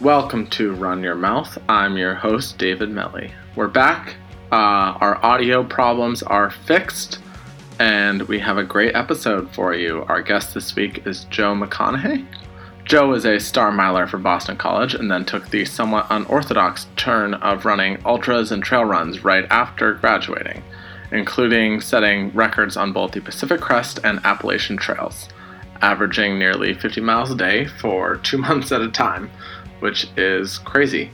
Welcome to Run Your Mouth. I'm your host, David Melly. We're back. Uh, our audio problems are fixed, and we have a great episode for you. Our guest this week is Joe McConaughy. Joe is a star miler for Boston College and then took the somewhat unorthodox turn of running ultras and trail runs right after graduating, including setting records on both the Pacific Crest and Appalachian trails, averaging nearly 50 miles a day for two months at a time, which is crazy.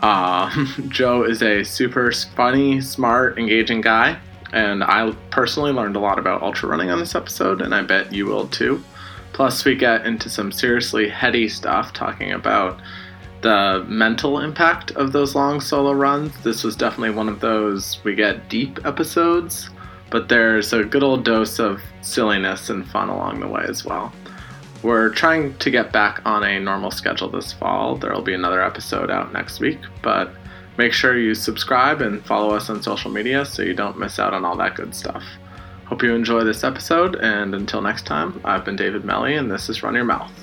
Uh, Joe is a super funny, smart, engaging guy, and I personally learned a lot about ultra running on this episode, and I bet you will too. Plus, we get into some seriously heady stuff talking about the mental impact of those long solo runs. This was definitely one of those we get deep episodes, but there's a good old dose of silliness and fun along the way as well. We're trying to get back on a normal schedule this fall. There will be another episode out next week, but make sure you subscribe and follow us on social media so you don't miss out on all that good stuff. Hope you enjoy this episode, and until next time, I've been David Melly, and this is Run Your Mouth.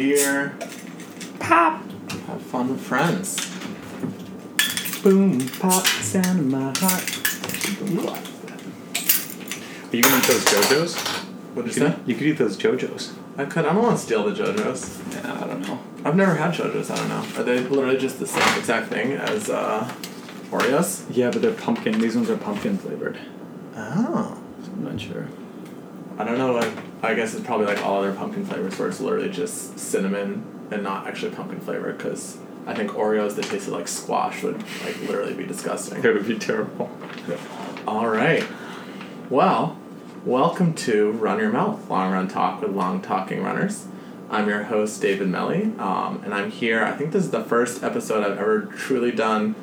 Beer, pop, have fun with friends. Boom, pop, sound in my heart. Are you gonna eat those JoJo's? What is You is could, that? you could eat those JoJo's. I could. I don't want to steal the JoJo's. Yeah, I don't know. I've never had JoJo's. I don't know. Are they literally just the same exact thing as uh, Oreos? Yeah, but they're pumpkin. These ones are pumpkin flavored. Oh. I'm not sure. I don't know. Like, I guess it's probably like all other pumpkin flavors, where it's literally just cinnamon and not actually pumpkin flavor. Because I think Oreos that tasted like squash would like literally be disgusting. It would be terrible. All right. Well, welcome to Run Your Mouth, long run talk with long talking runners. I'm your host, David Melly, um, and I'm here. I think this is the first episode I've ever truly done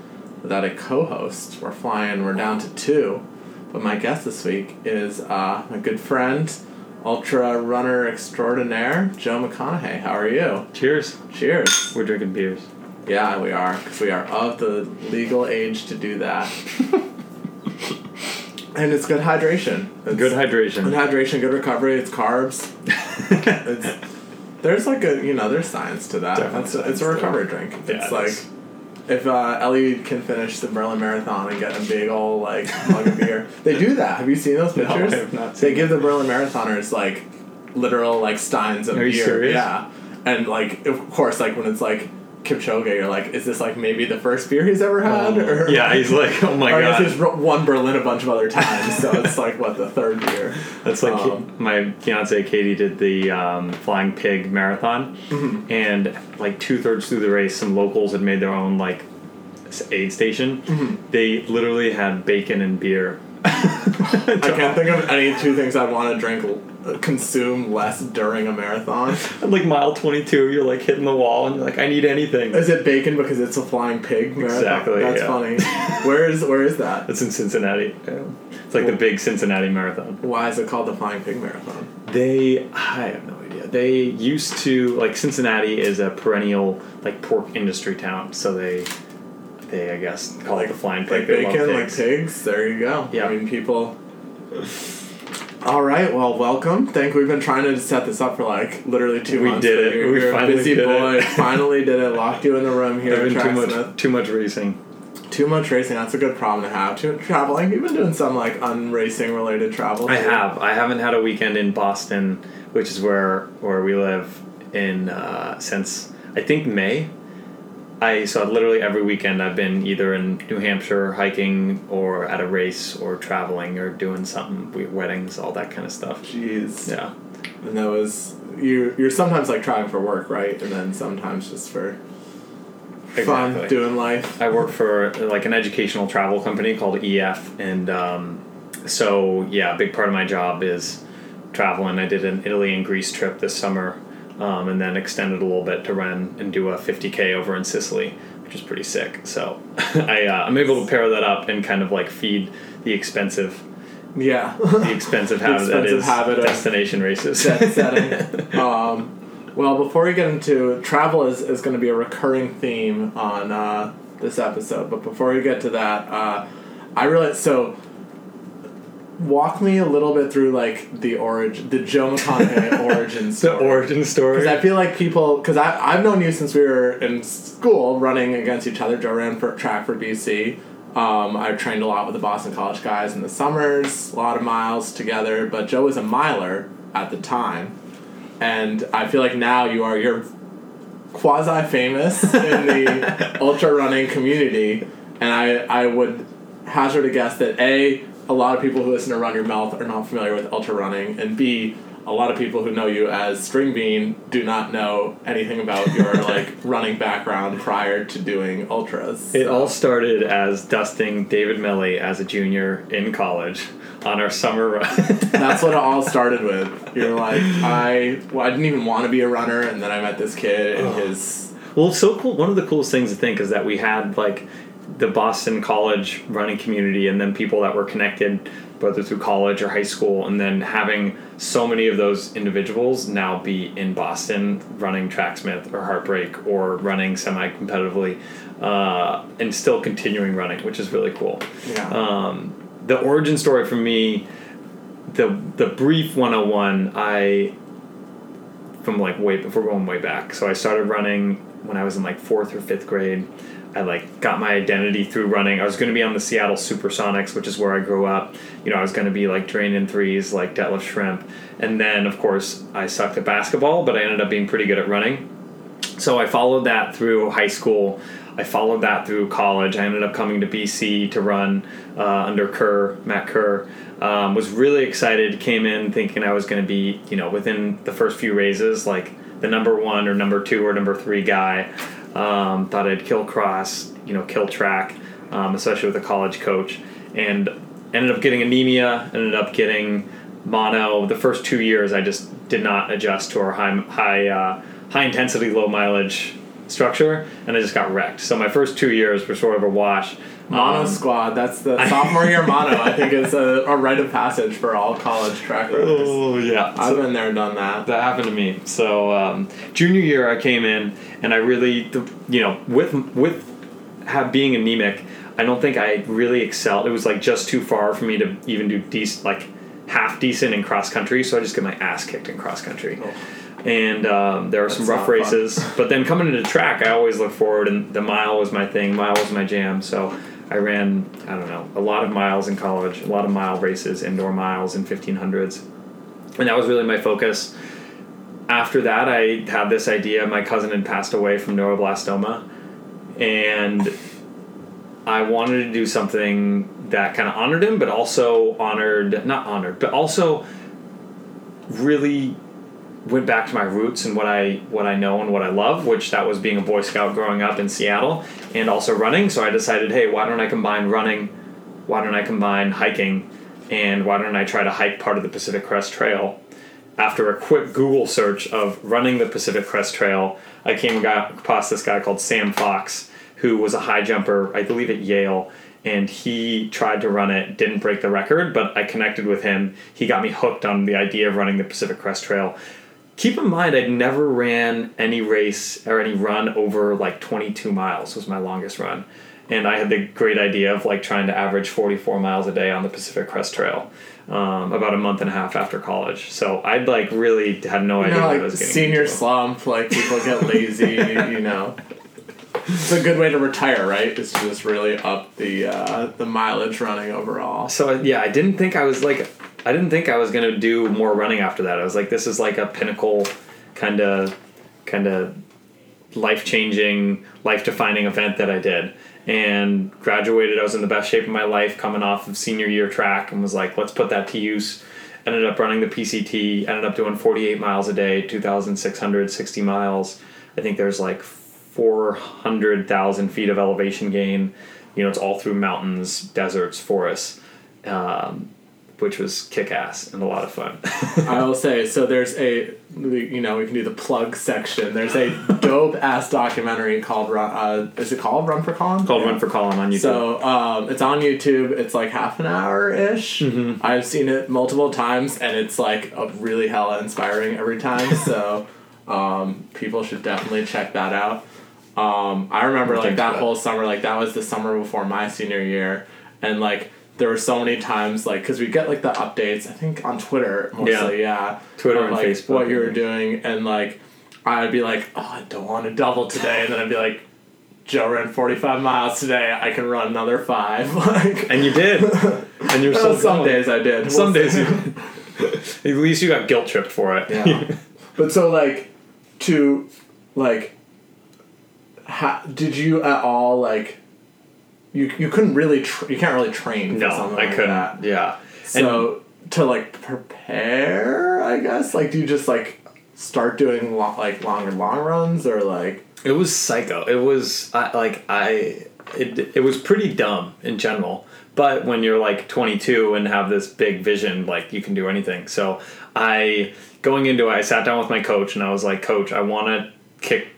without a co host. We're flying, we're down to two. But my guest this week is uh, my good friend, ultra runner extraordinaire, Joe McConaughy. How are you? Cheers. Cheers. We're drinking beers. Yeah, we are, because we are of the legal age to do that. and it's good hydration. It's Good Good hydration. hydration, good recovery. It's carbs. It's, there's like a you know there's science to that. Definitely It's a, it's a recovery drink. It's it like is. If uh, Ellie can finish the Berlin Marathon and get a big old like mug of beer. They do that. Have you seen those pictures? No, I have not They give the Berlin Marathoners like literal like steins of Are you beer. serious? Yeah, and like of course like when it's like Kipchoge, you're like, is this like maybe the first beer he's ever had? or yeah, he's like, oh my or god. he's won Berlin a bunch of other times, so it's like what the third beer. That's like Um, my fiance Katie did the um, Flying Pig marathon, Mm-hmm. and like two thirds through the race, some locals had made their own like aid station. Mm-hmm. They literally had bacon and beer. I can't think of any two things I'd want to drink, consume less during a marathon. At like mile twenty two, you're like hitting the wall, and you're like, I need anything. Is it bacon because it's a flying pig marathon? Exactly, That's yeah. funny. Where is where is that? It's in Cincinnati. It's like the big Cincinnati marathon. Why is it called the flying pig marathon? They, I have no idea. They used to like Cincinnati is a perennial like pork industry town, so they, they I guess call it the flying Like pig. Love bacon, like pigs. pigs. There you go. Yeah. I mean, people. All right. Well, welcome. Think we've been trying to set this up for like literally two We months. did it. You're, We you're finally busy did boy. it. finally did it. Locked you in the room here. There's been too much, too much racing. Too much racing. That's a good problem to have. Too much traveling. You've been doing some like unracing related travel. I too. have. I haven't had a weekend in Boston, which is where where we live, in uh, since I think May. I so literally every weekend I've been either in New Hampshire hiking or at a race or traveling or doing something, weddings, all that kind of stuff. Jeez. Yeah. And that was you. You're sometimes like trying for work, right? And then sometimes just for fun, doing life. I work for like an educational travel company called EF, and um, so yeah, a big part of my job is traveling. I did an Italy and Greece trip this summer, um, and then extended a little bit to run and do a 50k over in Sicily, which is pretty sick. So I uh, I'm able to pair that up and kind of like feed the expensive Yeah. the expensive habit that expensive is habit of destination races. Set setting. um, Well, before we get into travel, is, is going to be a recurring theme on uh, this episode. But before we get to that, uh, I realized so. Walk me a little bit through like the origin, the Joe McConaughy origin The origin story. Because I feel like people, because I've known you since we were in school running against each other. Joe ran for track for BC. Um, I trained a lot with the Boston College guys in the summers, a lot of miles together. But Joe was a miler at the time, and I feel like now you are you're quasi famous in the ultra running community, and I I would hazard a guess that a a lot of people who listen to Run Your Mouth are not familiar with ultra running, and b a lot of people who know you as String Bean do not know anything about your like running background prior to doing ultras. It So- all started as dusting David Melly as a junior in college on our summer run. That's what it all started with. You're like, I, well, I didn't even want to be a runner, and then I met this kid and oh. his. Well, it's so cool. One of the coolest things to think is that we had like the Boston College running community, and then people that were connected, whether through college or high school, and then having so many of those individuals now be in Boston running Tracksmith or Heartbreak or running semi-competitively, uh, and still continuing running, which is really cool. Yeah. Um, the origin story for me, the the brief 101, I from like way before going way back. So I started running when I was in like fourth or fifth grade. I like got my identity through running. I was going to be on the Seattle Supersonics, which is where I grew up. You know, I was going to be like draining threes, like Detlef Schrempf, and then of course I sucked at basketball, but I ended up being pretty good at running. So I followed that through high school. I followed that through college. I ended up coming to BC to run uh, under Kerr, Matt Kerr. Um, was really excited. Came in thinking I was going to be, you know, within the first few raises, like the number one or number two or number three guy. Um, thought I'd kill cross, you know, kill track, um, especially with a college coach, and ended up getting anemia. Ended up getting mono. The first two years, I just did not adjust to our high high uh, high intensity, low mileage structure, and I just got wrecked. So my first two years were sort of a wash. Mono Um, squad. That's the sophomore year mono. I think is a, a rite of passage for all college track runners. Oh yeah, I've been there and done that. that happened to me. So um, junior year, I came in and I really, you know, with with have being anemic, I don't think I really excelled. It was like just too far for me to even do decent, like half decent in cross country. So I just get my ass kicked in cross country. And um, there were some rough races, but then coming into track, I always look forward, and the mile was my thing. Mile was my jam. So I ran, I don't know, a lot of miles in college, a lot of mile races, indoor miles in 1500s. And that was really my focus. After that, I had this idea. My cousin had passed away from neuroblastoma, and I wanted to do something that kind of honored him, but also honored, not honored, but also really went back to my roots and what I what I know and what I love, which that was being a Boy Scout growing up in Seattle and also running. So I decided, hey, why don't I combine running? Why don't I combine hiking? And why don't I try to hike part of the Pacific Crest Trail? After a quick Google search of running the Pacific Crest Trail, I came across this guy called Sam Fox, who was a high jumper, I believe at Yale, and he tried to run it, didn't break the record, but I connected with him. He got me hooked on the idea of running the Pacific Crest Trail. Keep in mind, I'd never ran any race or any run over like 22 miles was my longest run. And I had the great idea of like trying to average 44 miles a day on the Pacific Crest Trail um, about a month and a half after college. So I'd like really had no You idea know, what I was getting senior into. slump, like people get lazy, you know. It's a good way to retire, right? Is to just really up the uh, the mileage running overall. So yeah, I didn't think I was like, I didn't think I was gonna do more running after that. I was like, this is like a pinnacle, kind of, kind of, life changing, life defining event that I did. And graduated. I was in the best shape of my life, coming off of senior year track, and was like, let's put that to use. Ended up running the PCT. Ended up doing 48 miles a day, 2,660 miles. I think there's like 400,000 feet of elevation gain. You know, it's all through mountains, deserts, forests, um, which was kick ass and a lot of fun. I will say, so there's a, you know, we can do the plug section. There's a dope ass documentary called Run. Uh, is it called Run for Colin? Called Yeah. Run for Colin on YouTube. So um, it's on YouTube. It's like half an hour ish. Mm-hmm. I've seen it multiple times, and it's like a really hella inspiring every time. so Um, people should definitely check that out. Um, I remember like Thanks for that that. whole summer, like that was the summer before my senior year, and like there were so many times like because we get like the updates. I think on Twitter mostly, yeah, Twitter of, and like, Facebook, what you were doing, and like I'd be like, oh, I don't want to double today, and then I'd be like. Joe ran forty five miles today. I can run another five. Like, And you did. And you're well, still some going. days I did. Some days you. At least you got guilt tripped for it. Yeah. but so like to like ha- did you at all like you you couldn't really tr- you can't really train for no, I like couldn't. that. Yeah. So to like prepare, I guess like do you just like start doing lo- like longer long runs or like It was psycho. It was I, like I it it was pretty dumb in general. But when you're like 22 and have this big vision, like you can do anything. So I going into it, I sat down with my coach and I was like, "Coach, I want to kick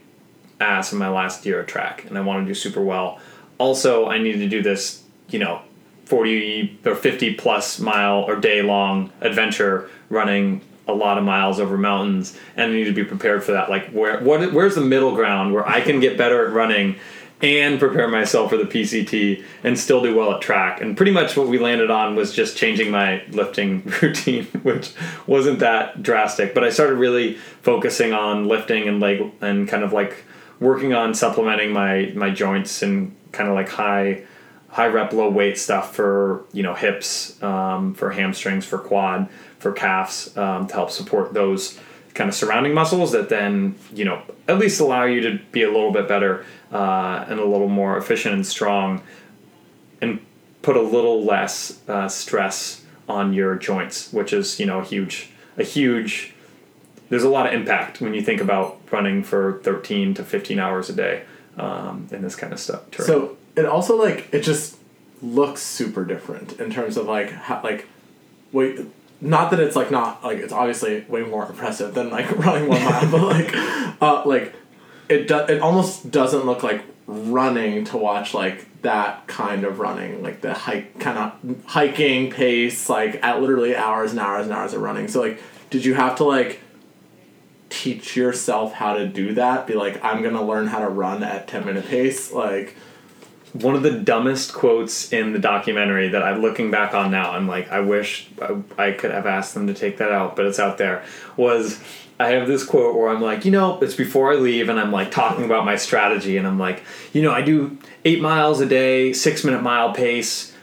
ass in my last year at track and I want to do super well. Also, I need to do this, you know, 40 or 50 plus mile or day long adventure running a lot of miles over mountains and I need to be prepared for that. Like where what where's the middle ground where I can get better at running and prepare myself for the PCT and still do well at track. And pretty much what we landed on was just changing my lifting routine, which wasn't that drastic. But I started really focusing on lifting and leg and kind of like working on supplementing my my joints and kind of like high high rep low weight stuff for you know hips um, for hamstrings for quad for calves um, to help support those kind of surrounding muscles that then you know at least allow you to be a little bit better uh, and a little more efficient and strong and put a little less uh, stress on your joints which is you know a huge a huge there's a lot of impact when you think about running for 13 to 15 hours a day um, in this kind of stuff terrain. so it also like it just looks super different in terms of like how, like wait not that it's like not like it's obviously way more impressive than like running one mile but like uh like it do, it almost doesn't look like running to watch like that kind of running like the hike kind of hiking pace like at literally hours and hours and hours of running so like did you have to like teach yourself how to do that be like i'm gonna learn how to run at 10 minute pace like one of the dumbest quotes in the documentary that I'm looking back on now, I'm like, I wish I, I could have asked them to take that out, but it's out there. Was I have this quote where I'm like, you know, it's before I leave, and I'm like talking about my strategy, and I'm like, you know, I do eight miles a day, six minute mile pace.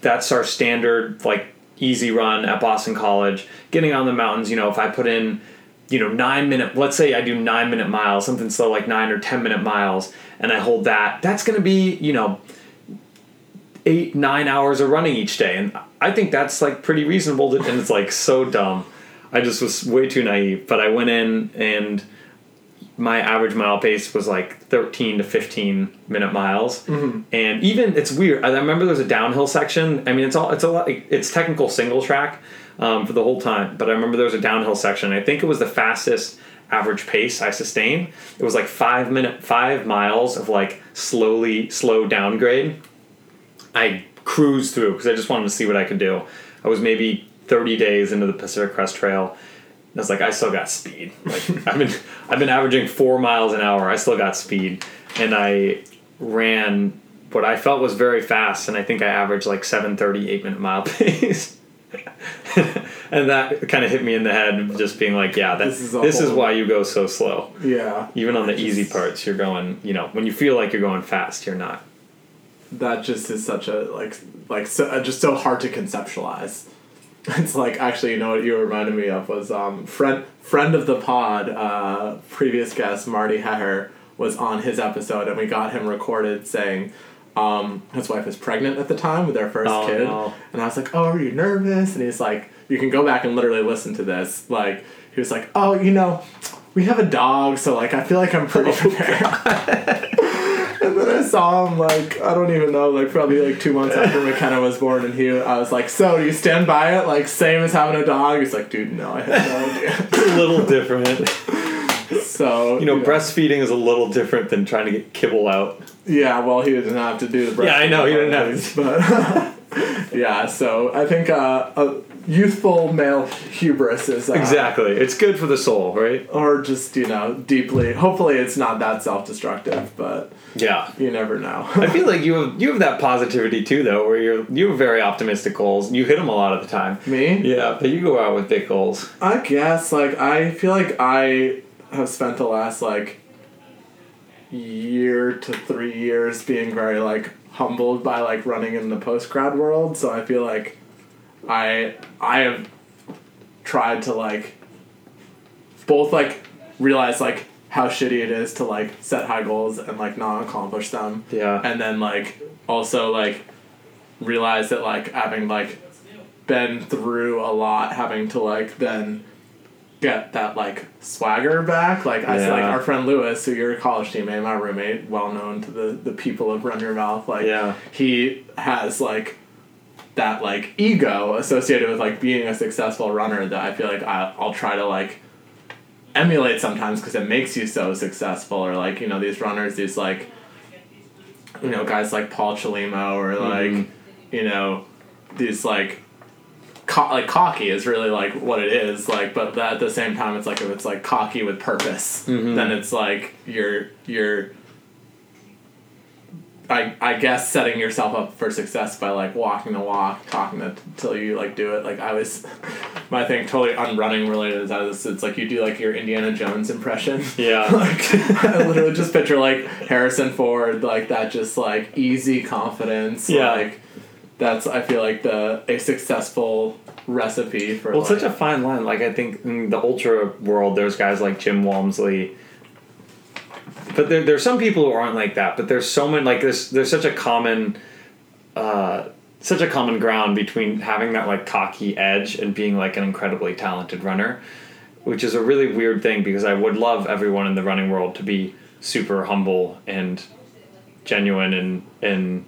That's our standard, like, easy run at Boston College. Getting on the mountains, you know, if I put in you know nine minute let's say i do nine minute miles something slow like nine or ten minute miles and i hold that that's going to be you know eight nine hours of running each day. And i think that's like pretty reasonable to, and it's like so dumb. I just was way too naive but i went in and my average mile pace was like 13 to 15 minute miles. Mm-hmm. And even it's weird i remember there's a downhill section. I mean it's all it's a lot it's technical single track um, for the whole time but i remember there was a downhill section i think it was the fastest average pace i sustained it was like five minute five miles of like slowly slow downgrade I cruised through because I just wanted to see what I could do. I was maybe 30 days into the Pacific Crest Trail. And I was like, I still got speed. Like I've been I've been averaging four miles an hour. I still got speed, and I ran what I felt was very fast. And I think I averaged like 7:30 eight minute mile pace. and that kind of hit me in the head, just being like, yeah, that, This this is is, why you go so slow. yeah Even on the Just- easy parts, you're going, you know, when you feel like you're going fast, you're not. that just is such a like like so, uh, just so hard to conceptualize. It's like actually, you know what you reminded me of was um friend friend of the pod, uh, previous guest Marty Heher was on his episode, and we got him recorded saying. Um, his wife was pregnant at the time with their first Oh, kid, no. and I was like, "Oh, are you nervous?" And he's like, "You can go back and literally listen to this." Like, he was like, "Oh, you know, we have a dog, so like I feel like I'm pretty prepared." And then I saw him like I don't even know, like probably like two months after McKenna was born, and he I was like, "So do you stand by it? Like same as having a dog?" He's like, "Dude, no, I have no idea." It's a little different. So You know, yeah. breastfeeding is a little different than trying to get kibble out. Yeah, well, he didn't have to do the breast. Yeah, I know, he didn't have to. but yeah. So I think uh, uh, youthful male hubris is uh, Exactly. It's good for the soul, right? or just you know deeply. Hopefully, it's not that self-destructive, but Yeah. you never know. I feel like you have you have that positivity too, though, where you're you have very optimistic goals. You hit them a lot of the time. Me? Yeah, but you go out with big goals. I guess like I feel like I have spent the last like year to three years being very like humbled by like running in the post grad world. So I feel like I I have tried to like both like realize like how shitty it is to like set high goals and like not accomplish them Yeah. and then like also like realize that like having like been through a lot having to like then get that like swagger back like i said like our friend lewis who you're a college teammate my roommate well known to the the people of run your mouth like Yeah. he has like that like ego associated with like being a successful runner that i feel like I, i'll try to like emulate sometimes because it makes you so successful or like you know these runners these like you know guys like paul chelimo or like Mhm. you know these like co- like cocky is really like what it is like but at the same time it's like if it's like cocky with purpose Mhm. then it's like you're you're I, I guess setting yourself up for success by like walking the walk, talking the till you like do it. Like I was, my thing totally unrunning related is that is it's like you do like your Indiana Jones impression. Yeah. like I literally just picture like Harrison Ford like that just like easy confidence. Yeah. Like that's I feel like the a successful recipe for Well, like, such a fine line. Like I think in the ultra world, there's guys like Jim Walmsley. But there, there's some people who aren't like that. But there's so many like there's there's such a common, uh, such a common ground between having that like cocky edge and being like an incredibly talented runner, which is a really weird thing because I would love everyone in the running world to be super humble and genuine and and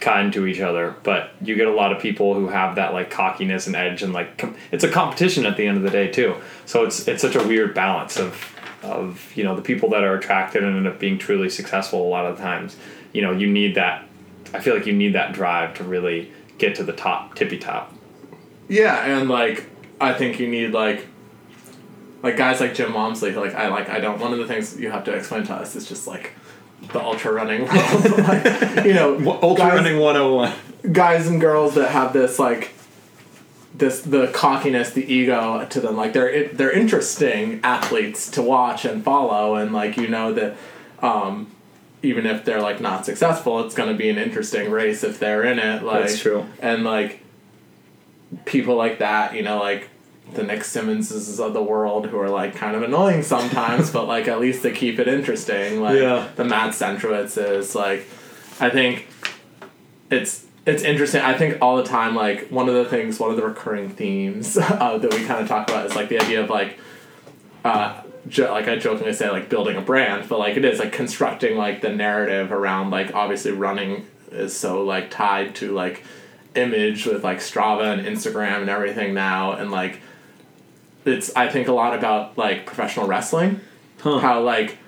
kind to each other but you get a lot of people who have that like cockiness and edge and like com- it's a competition at the end of the day too so it's it's such a weird balance of of you know the people that are attracted and end up being truly successful a lot of times you know you need that i feel like you need that drive to really get to the top tippy top Yeah, and like I think you need like like guys like Jim Walmsley. Like I like I don't. One of the things you have to explain to us is just like the ultra running world. like you know, ultra guys, 101 guys and girls that have this like this the cockiness, the ego to them. Like they're they're interesting athletes to watch and follow, and like you know that. um even if they're like not successful, it's going to be an interesting race if they're in it. Like, That's true. And like people like that, you know, like the Nick Symmondses of the world who are like kind of annoying sometimes, but like at least they keep it interesting. Like Yeah. the Matt Centrowitzes, like I think it's it's interesting. I think all the time, like one of the things, one of the recurring themes uh, that we kind of talk about is like the idea of like, uh, jo- like I jokingly say like building a brand, but like it is like constructing like the narrative around like obviously running is so like tied to like image with like Strava and Instagram and everything now, and like it's I think a lot about like professional wrestling, Huh. how like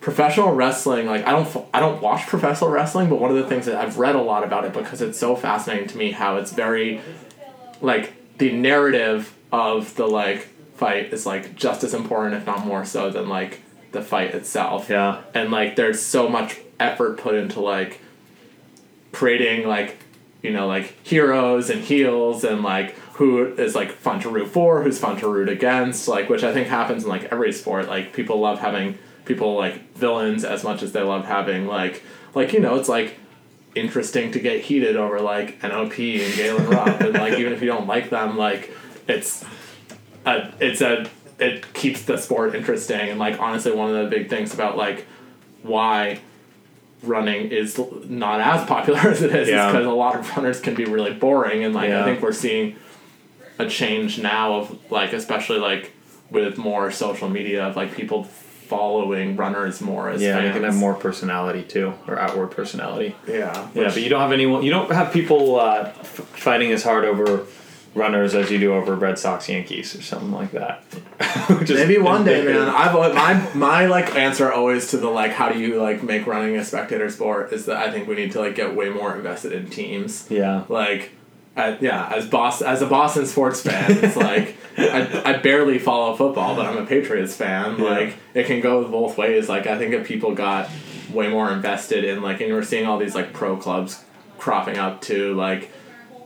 professional wrestling like I don't I don't watch professional wrestling, but one of the things that I've read a lot about it because it's so fascinating to me how it's very like the narrative of the like fight is like just as important if not more so than like the fight itself. Yeah. And like there's so much effort put into like creating like you know like heroes and heels and like who is like fun to root for who's fun to root against like which i think happens in like every sport like people love having people like villains as much as they love having like like you know it's like interesting to get heated over like NOP and Galen Rupp and like even if you don't like them like it's a it's a it keeps the sport interesting and like honestly one of the big things about like why running is not as popular as it is Yeah. because a lot of runners can be really boring and like Yeah. I think we're seeing a change now of like especially like with more social media of like people following runners more as yeah fans. you can have more personality too or outward personality yeah Yeah, but you don't have anyone. You don't have people uh, f- fighting as hard over runners as you do over Red Sox Yankees or something like that. Maybe one day, man. I've always, my my like answer always to the like how do you like make running a spectator sport is that I think we need to like get way more invested in teams. Yeah. Like, I, yeah, as boss as a Boston sports fan, it's like I, I barely follow football, but I'm a Patriots fan. Yeah. Like it can go both ways. Like I think if people got way more invested in like, and we're seeing all these like pro clubs cropping up too. Like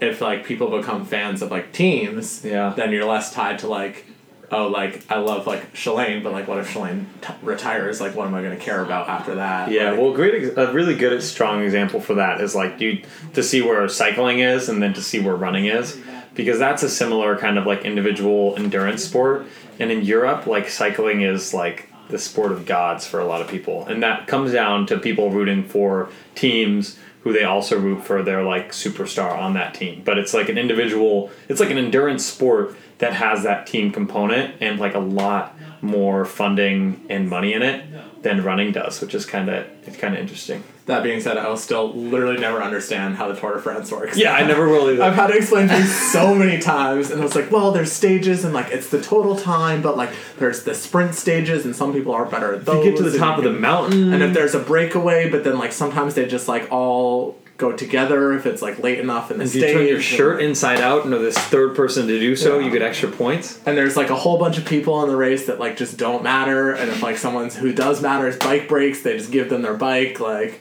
if like people become fans of like teams, Yeah. then you're less tied to like. Oh, like I love like Shalane, but like, what if Shalane t- retires? Like, what am I going to care about after that? Yeah, Like, well, great, ex- a really good, strong example for that is like you to see where cycling is and then to see where running is, because that's a similar kind of like individual endurance sport. And in Europe, like cycling is like the sport of gods for a lot of people, and that comes down to people rooting for teams who they also root for their like superstar on that team. But it's like an individual, it's like an endurance sport that has that team component and like a lot more funding and money in it than running does, which is kind of it's kind of interesting. That being said, I will still literally never understand how the Tour de France works. Yeah, I never will either. I've had to explain to you so many times, and it's like, well, there's stages, and like it's the total time, but like there's the sprint stages, and some people are better at those. you get to the top of the mountain, and if there's a breakaway, but then like sometimes they just like all go together if it's like late enough in the if you turn your and- shirt inside out and are this third person to do so, Yeah. you get extra points. and there's like a whole bunch of people in the race that like just don't matter and if like someone's who does matter is bike breaks they just give them their bike like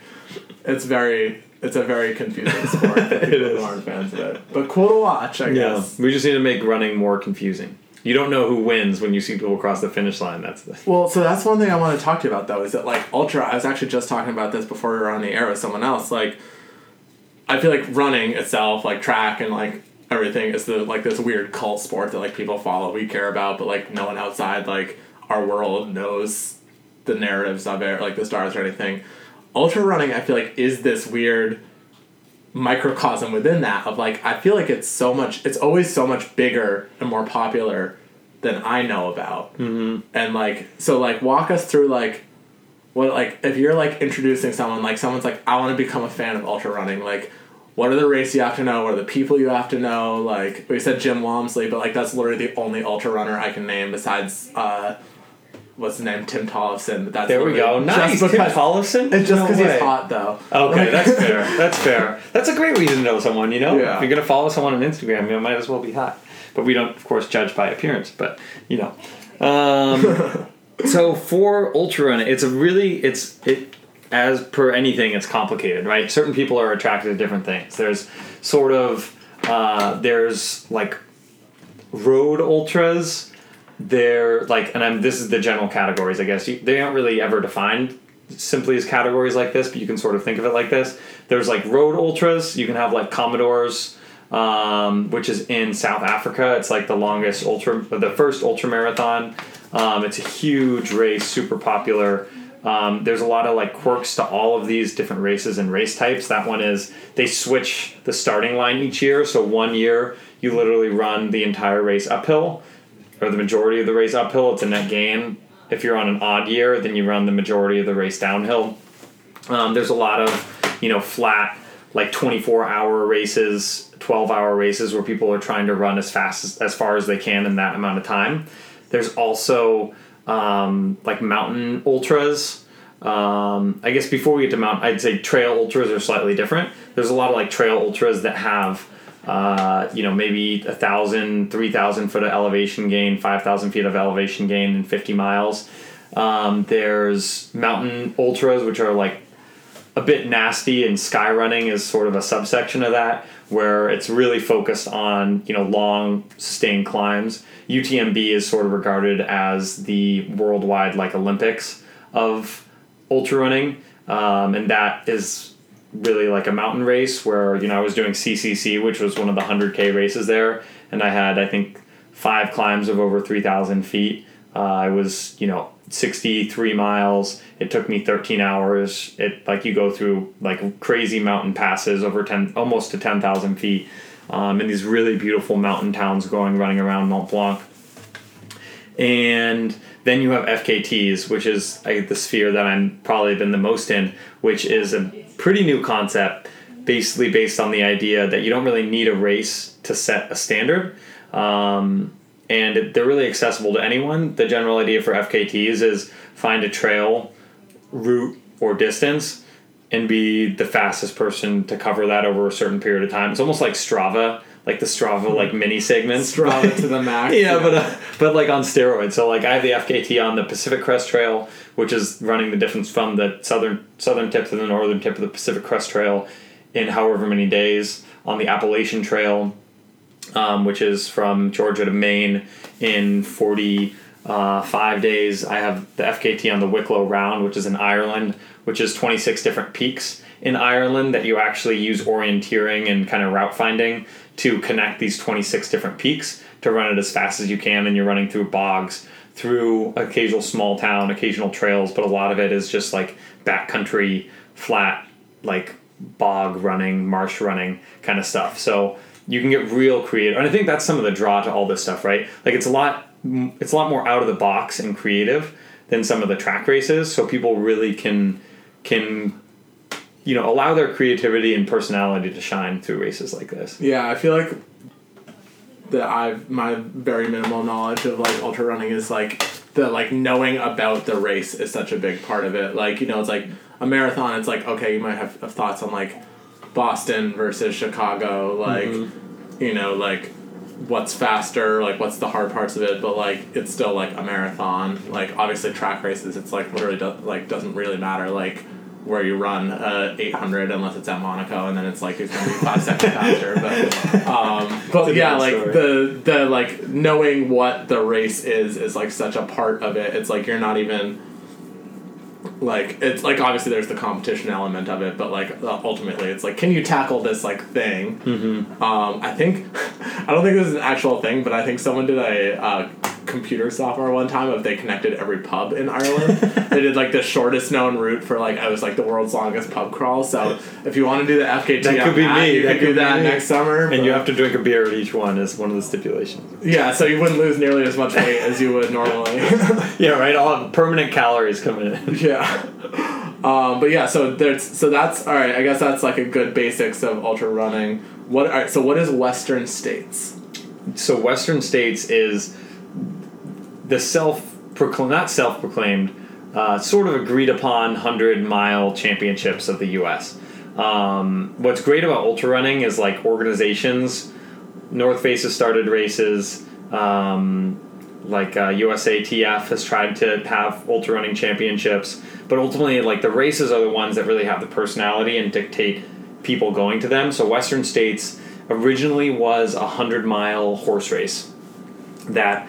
it's very it's a very confusing sport it is. who aren't fans of it but cool to watch i guess we just need to make running more confusing. You don't know who wins when you see people cross the finish line. That's the well so that's one thing i want to talk to you about though is that like ultra i was actually just talking about this before we were on the air with someone else like i feel like running itself like track and like everything is the like this weird cult sport that like people follow we care about but like no one outside like our world knows the narratives of it or, like the stars or anything ultra running i feel like is this weird microcosm within that of like i feel like it's so much it's always so much bigger and more popular than i know about mm-hmm. and like so like walk us through like what like if you're like introducing someone like someone's like i want to become a fan of ultra running like what are the races you have to know what are the people you have to know like we said jim walmsley but like that's literally the only ultra runner i can name besides uh what's his name tim tollefson but that's there we go. Nice, just Tim Tollefson. it's just because way. he's hot though Okay, Like- that's fair. That's fair. That's a great reason to know someone. You know, Yeah. if you're gonna follow someone on Instagram, you might as well be hot. But we don't, of course, judge by appearance. But you know, um, so for ultra running, it's a really it's it as per anything, it's complicated, right? Certain people are attracted to different things. There's sort of uh, there's like road ultras. They're like and I'm this is the general categories I guess. You, they aren't really ever defined simply as categories like this but you can sort of think of it like this. There's like road ultras. You can have like Comrades um, which is in South Africa. It's like the longest ultra the first ultra marathon um, it's a huge race super popular um, there's a lot of like quirks to all of these different races and race types that one is they switch the starting line each year so one year you literally run the entire race uphill or the majority of the race uphill, it's a net gain. If you're on an odd year, then you run the majority of the race downhill. Um, there's a lot of, you know, flat, like 24 hour races, 12 hour races where people are trying to run as fast as, as far as they can in that amount of time. There's also um, like mountain ultras. Um, I guess before we get to mountain, I'd say trail ultras are slightly different. There's a lot of like trail ultras that have uh, you know, maybe a thousand, three thousand foot of elevation gain, five thousand feet of elevation gain in fifty miles. Um, there's mountain ultras, which are like a bit nasty, and sky running is sort of a subsection of that, where it's really focused on you know long sustained climbs. UTMB is sort of regarded as the worldwide like Olympics of ultra running, um, and that is really like a mountain race where you know I was doing CCC, which was one of the hundred k races there, and I had I think five climbs of over three thousand feet. Uh, I was you know sixty three miles. It took me thirteen hours. It like you go through like crazy mountain passes over ten almost to ten thousand feet, um, and these really beautiful mountain towns going running around Mont Blanc. And then you have FKTs, which is like, the sphere that I'm probably been the most in, which is a pretty new concept, basically based on the idea that you don't really need a race to set a standard. Um, and they're really accessible to anyone. The general idea for FKTs is find a trail, route, or distance and be the fastest person to cover that over a certain period of time. It's almost like Strava, like the Strava like mini segments. Strava to the max. yeah, but uh, but like on steroids. So like I have the FKT on the Pacific Crest Trail, which is running the difference from the southern southern tip to the northern tip of the Pacific Crest Trail in however many days. On the Appalachian Trail, um, which is from Georgia to Maine in forty uh, five days. I have the FKT on the Wicklow Round, which is in Ireland, which is twenty six different peaks in Ireland that you actually use orienteering and kind of route finding to connect these 26 different peaks to run it as fast as you can and you're running through bogs through occasional small town occasional trails but a lot of it is just like backcountry flat like bog running marsh running kind of stuff so you can get real creative and i think that's some of the draw to all this stuff right like it's a lot it's a lot more out of the box and creative than some of the track races so people really can can you know allow their creativity and personality to shine through races like this Yeah, I feel like that I've my very minimal knowledge of like ultra running is like the like knowing about the race is such a big part of it. Like you know, it's like a marathon. It's like okay, you might have, have thoughts on like Boston versus Chicago. Like mm-hmm. you know, like what's faster, like what's the hard parts of it. But like it's still like a marathon. Like obviously track races, it's like literally do, like doesn't really matter. Like where you run uh, 800 unless it's at Monaco and then it's like it's gonna be five seconds faster but um, but yeah like story. the the like knowing what the race is is like such a part of it it's like you're not even like it's like obviously there's the competition element of it but like uh, ultimately it's like can you tackle this like thing mm-hmm. um, i think i don't think this is an actual thing but i think someone did a uh, computer software one time of they connected every pub in ireland they did like the shortest known route for like it was like the world's longest pub crawl so if you want to do the fkt That could be me. you That could do that me. next summer and you have to drink a beer at each one is one of the stipulations yeah so you wouldn't lose nearly as much weight as you would normally yeah right all permanent calories coming in Yeah. Um, but yeah, so there's so that's all right. I guess that's like a good basics of ultra running. What? All right. So what is Western States? so western states is the self proclaimed not self-proclaimed uh, sort of agreed upon 100 mile championships of the us um, what's great about ultra running is like organizations north face has started races um, like uh, usatf has tried to have ultra running championships but ultimately like the races are the ones that really have the personality and dictate people going to them so western states originally was a 100 mile horse race that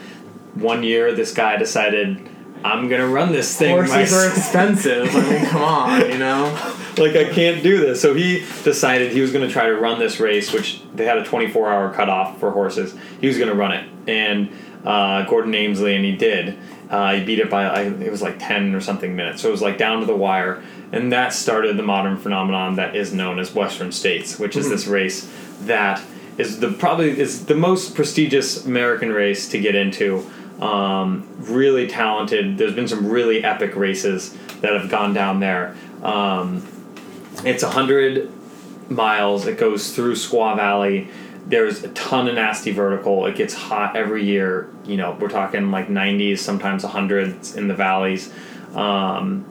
one year this guy decided i'm gonna run this thing Horses myself." are expensive. I mean, come on, you know. like I can't do this. So he decided he was going to try to run this race, which they had a 24 hour cutoff for horses. He was going to run it, and uh, Gordon Ainsleigh, and he did. Uh, he beat it by I, it was like 10 or something minutes. So it was like down to the wire, and that started the modern phenomenon that is known as Western States, which is this race that is the probably is the most prestigious American race to get into. Um, really talented. There's been some really epic races that have gone down there. Um, it's 100 miles. It goes through Squaw Valley. There's a ton of nasty vertical. It gets hot every year. You know, we're talking like 90s, sometimes 100s in the valleys. Um,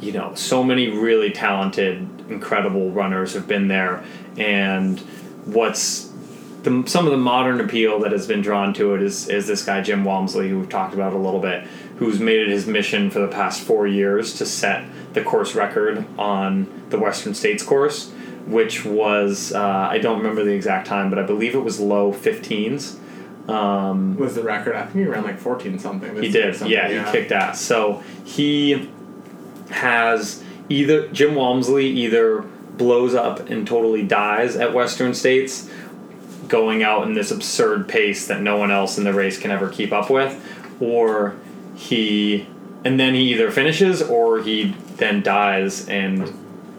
you know, so many really talented, incredible runners have been there. And what's the, some of the modern appeal that has been drawn to it is, is this guy, Jim Walmsley, who we've talked about a little bit, who's made it his mission for the past four years to set the course record on the Western States course, which was, uh, I don't remember the exact time, but I believe it was low 15s. Um, Was the record? I think he ran like fourteen something. he did, something, yeah, he kicked ass. So he has either Jim Walmsley either blows up and totally dies at Western States, going out in this absurd pace that no one else in the race can ever keep up with, or he and then he either finishes or he then dies. And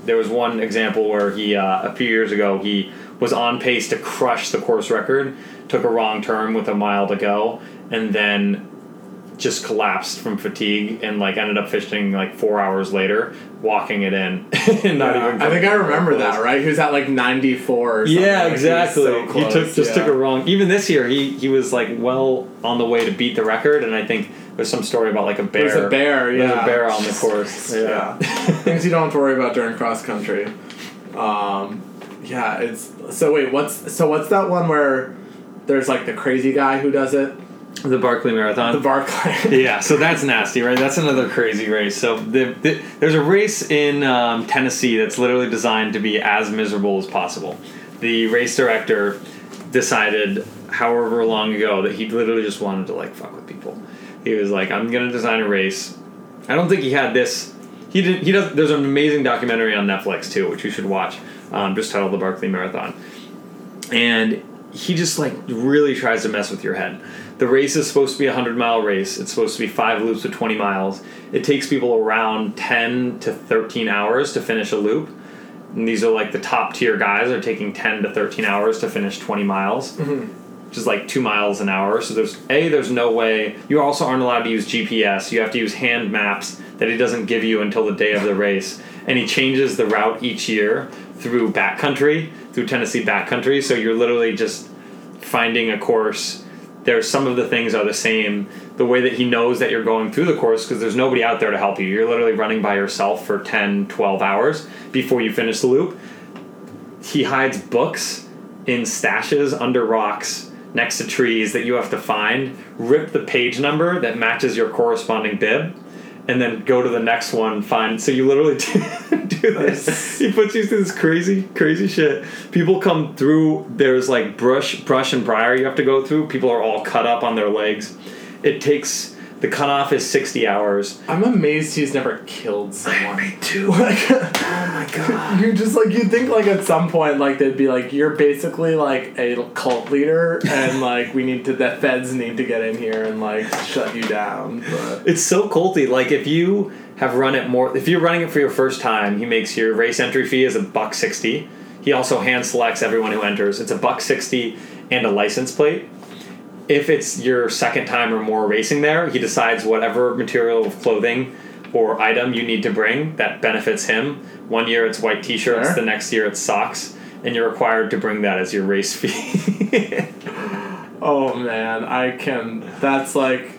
there was one example where he uh, a few years ago he was on pace to crush the course record, took a wrong turn with a mile to go, and then just collapsed from fatigue and like ended up finishing like four hours later, walking it in, and not Yeah, even. I think I remember that. Right? He was at like ninety four. or something. Yeah, Like, he was exactly. so he took just yeah. took a wrong. Even this year, he he was like well on the way to beat the record, and I think there's some story about like a bear. There's a bear. Yeah. There's a bear on the course. Yeah, things you don't have to worry about during cross country. Um, yeah, it's so wait, what's so what's that one where there's like the crazy guy who does it? The Barkley Marathon. The Barkley. yeah, so that's nasty, right? That's another crazy race. So the, the, there's a race in um, Tennessee that's literally designed to be as miserable as possible. The race director decided, however long ago, that he literally just wanted to like fuck with. He was like, "I'm gonna design a race." I don't think he had this. He didn't. He does. There's an amazing documentary on Netflix too, which you should watch. Um, just titled "The Barkley Marathon," and he just like really tries to mess with your head. The race is supposed to be a 100 mile race. It's supposed to be five loops of 20 miles. It takes people around 10 to 13 hours to finish a loop. And these are like the top tier guys are taking 10 to 13 hours to finish 20 miles, which is like two miles an hour. So there's A, there's no way. You also aren't allowed to use GPS. You have to use hand maps that he doesn't give you until the day of the race. And he changes the route each year through backcountry, through Tennessee backcountry. So you're literally just finding a course there's some of the things are the same the way that he knows that you're going through the course because there's nobody out there to help you you're literally running by yourself for 10 12 hours before you finish the loop he hides books in stashes under rocks next to trees that you have to find rip the page number that matches your corresponding bib and then go to the next one find so you literally do this. He puts you through this crazy crazy shit. People come through there's like brush brush and briar you have to go through. People are all cut up on their legs. It takes the cutoff is 60 hours I'm amazed he's never killed someone. Me too Like, oh my god you just like you think like at some point like they'd be like you're basically like a cult leader and like we need to the feds need to get in here and like shut you down. But It's so culty. Like if you have run it more, if you're running it for your first time, he makes your race entry fee is a buck sixty. He also hand selects everyone who enters. It's a buck sixty and a license plate. If it's your second time or more racing there, he decides whatever material of clothing or item you need to bring that benefits him. One year it's white t-shirts, Sure. the next year it's socks, and you're required to bring that as your race fee. oh man, I can. That's like.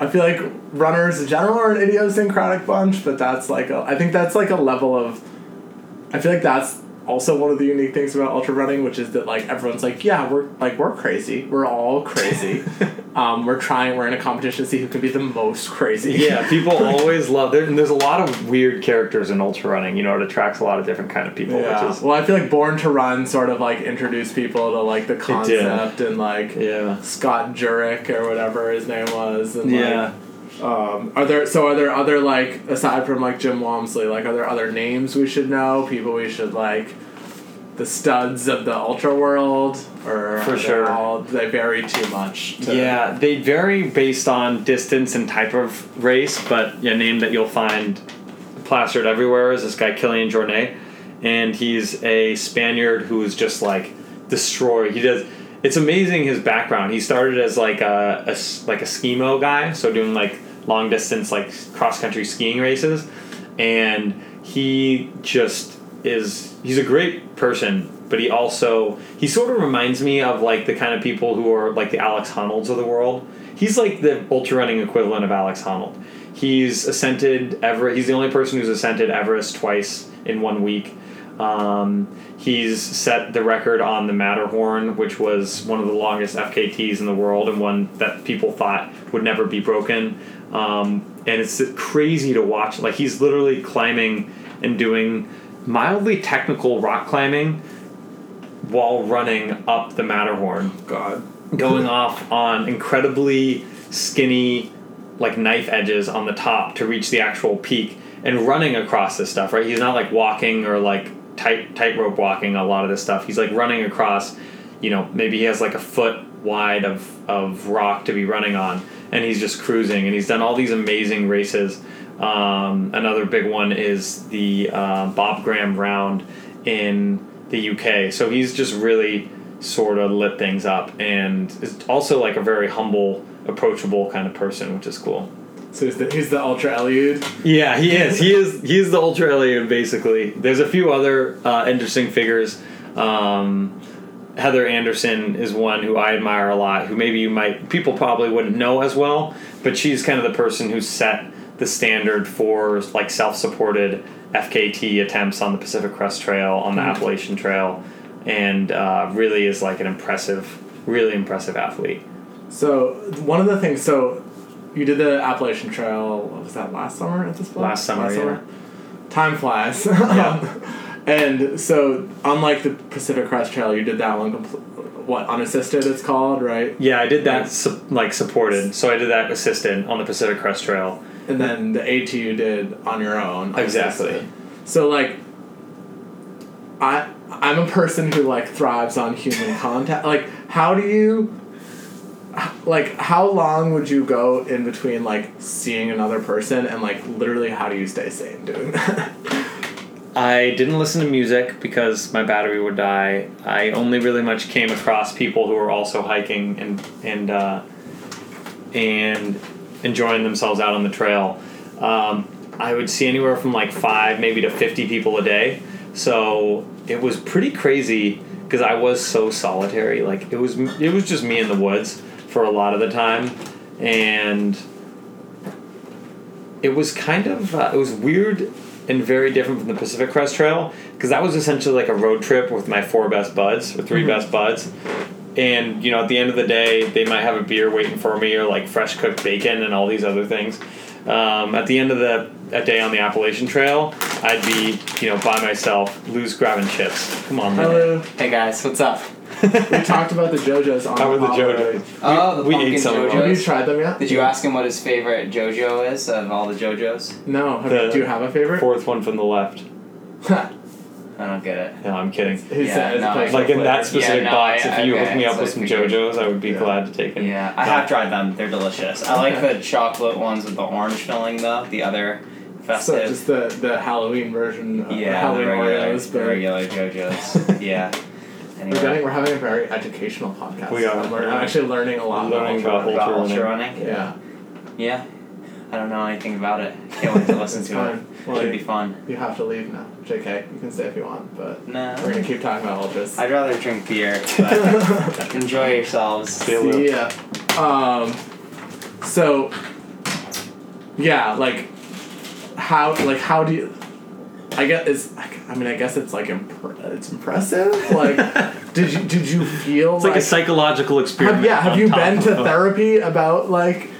I feel like runners in general are an idiosyncratic bunch, but that's like a. I think that's like a level of. I feel like that's also one of the unique things about ultra running, which is that like everyone's like, yeah, we're like we're crazy, we're all crazy. um, we're trying, we're in a competition to see who can be the most crazy. Yeah, people always love there, and there's a lot of weird characters in ultra running. You know, it attracts a lot of different kind of people. Yeah. Which is, Well, I feel like Born to Run sort of like introduced people to like the concept and like yeah, Scott Jurek or whatever his name was. And, yeah. Like, um, are there so are there other like aside from like Jim Walmsley like are there other names we should know people we should like the studs of the ultra world or For sure. all, they vary too much to, Yeah, they vary based on distance and type of race, but a name that you'll find plastered everywhere is this guy Kilian Jornet, and he's a Spaniard who's just like destroyed. He does. It's amazing his background. He started as like a, a like a skimo guy, so doing like long distance like cross country skiing races, and he just is. He's a great person, but he also he sort of reminds me of like the kind of people who are like the Alex Honnolds of the world. He's like the ultra running equivalent of Alex Honnold. He's ascended Everest. He's the only person who's ascended Everest twice in one week. Um, he's set the record on the Matterhorn, which was one of the longest FKTs in the world and one that people thought would never be broken. Um, and it's crazy to watch. Like he's literally climbing and doing mildly technical rock climbing while running up the Matterhorn God going off on incredibly skinny like knife edges on the top to reach the actual peak and running across this stuff right he's not like walking or like tight tightrope walking a lot of this stuff. He's like running across you know maybe he has like a foot wide of of rock to be running on and he's just cruising and he's done all these amazing races. Um, another big one is the uh, bob graham round in the uk so he's just really sort of lit things up and is also like a very humble approachable kind of person which is cool so he's the, he's the ultra Eliud yeah he is he is he is the Ultra Eliud. basically there's a few other uh, interesting figures um, heather anderson is one who i admire a lot who maybe you might people probably wouldn't know as well but she's kind of the person who set the standard for like self-supported FKT attempts on the Pacific Crest Trail, on the Mhm. Appalachian Trail, and uh, really is like an impressive, really impressive athlete. So one of the things, so you did the Appalachian Trail. What was that last summer at this point? Last summer, yeah. Time flies. Yeah. Um, and so, unlike the Pacific Crest Trail, you did that one. Compl- what unassisted? It's called right. Yeah, I did that su- like supported, so I did that assisted on the Pacific Crest Trail. And then the AT you did on your own. Exactly. So like, I I'm a person who like thrives on human contact. Like, how do you? Like, how long would you go in between like seeing another person and like literally how do you stay sane doing that? I didn't listen to music because my battery would die. I only really much came across people who were also hiking and and uh, and enjoying themselves out on the trail. Um, I would see anywhere from like five, maybe to fifty people a day. So it was pretty crazy because I was so solitary. Like it was, it was just me in the woods for a lot of the time, and it was kind of uh, it was weird and very different from the Pacific Crest Trail because that was essentially like a road trip with my four best buds or 3 Mhm. best buds. And you know, at the end of the day, they might have a beer waiting for me, or like fresh cooked bacon and all these other things. Um, at the end of the a day on the Appalachian Trail, I'd be you know by myself, loose grabbing chips. Come on, man. Hello. Hey guys, what's up? We talked about the JoJo's on How were the Apollo JoJo? Oh, the we pumpkin ate some of. Have you JoJo's. tried them yet? Did you ask him what his favorite JoJo is of all the JoJos? No. Have The do you have a favorite? Fourth one from the left. I don't get it. No, I'm kidding. He Yeah, said it's no, personal Like in that flavor. specific no, box, I- if you okay, hook me up so with I some figured. JoJos, I would be Yeah. glad to take it. Yeah, I have tried them. They're delicious. I like the chocolate ones with the orange filling though. The other So festive. just the, the Halloween version of yeah, the Halloween regular, Oreos, the but regular JoJos. yeah. We're, getting, we're having a very educational podcast. We are. I'm, learning, I'm actually learning a lot Learning about about ultra about ultra ultra running. running. Yeah, Yeah. I don't know anything about it. Can't wait to listen to fine. it. Well, Should you- be fun. you have to leave now. JK, you can stay if you want, but No. we're gonna keep talking about ultras. I'd rather drink beer, but enjoy yourselves. See you later. Yeah. Um. So. Yeah, like, how like how do you? I guess it's. I mean, I guess it's like impr- it's impressive. Like, did you did you feel It's like, a psychological experiment. have, yeah? Have you been to therapy about like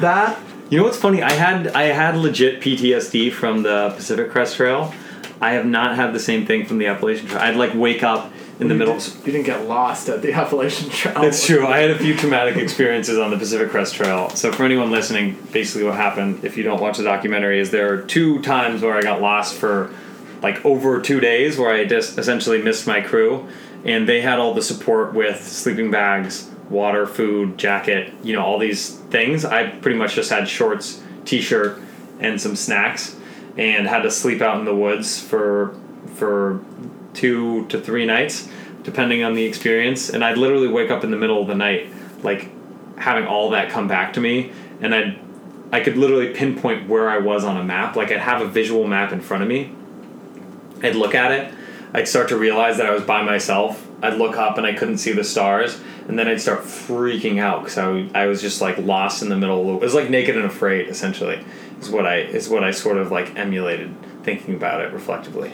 that? You know what's funny? I had I had legit PTSD from the Pacific Crest Trail. I have not had the same thing from the Appalachian Trail. I'd like wake up in the you middle. Did, you didn't get lost at the Appalachian Trail. It's true. I had a few traumatic experiences on the Pacific Crest Trail. So for anyone listening, basically what happened, if you don't watch the documentary, is there are two times where I got lost for like over two days, where I just essentially missed my crew, and they had all the support with sleeping bags, water, food, jacket, you know, all these things. I pretty much just had shorts, t-shirt, and some snacks, and had to sleep out in the woods for for two to three nights, depending on the experience. And I'd literally wake up in the middle of the night, like having all that come back to me, and I'd I could literally pinpoint where I was on a map. Like I'd have a visual map in front of me. I'd look at it. I'd start to realize that I was by myself. I'd look up and I couldn't see the stars, and then I'd start freaking out because I, I was just like lost in the middle. Of it was like naked and afraid, essentially. Is what I is what I sort of like emulated thinking about it reflectively.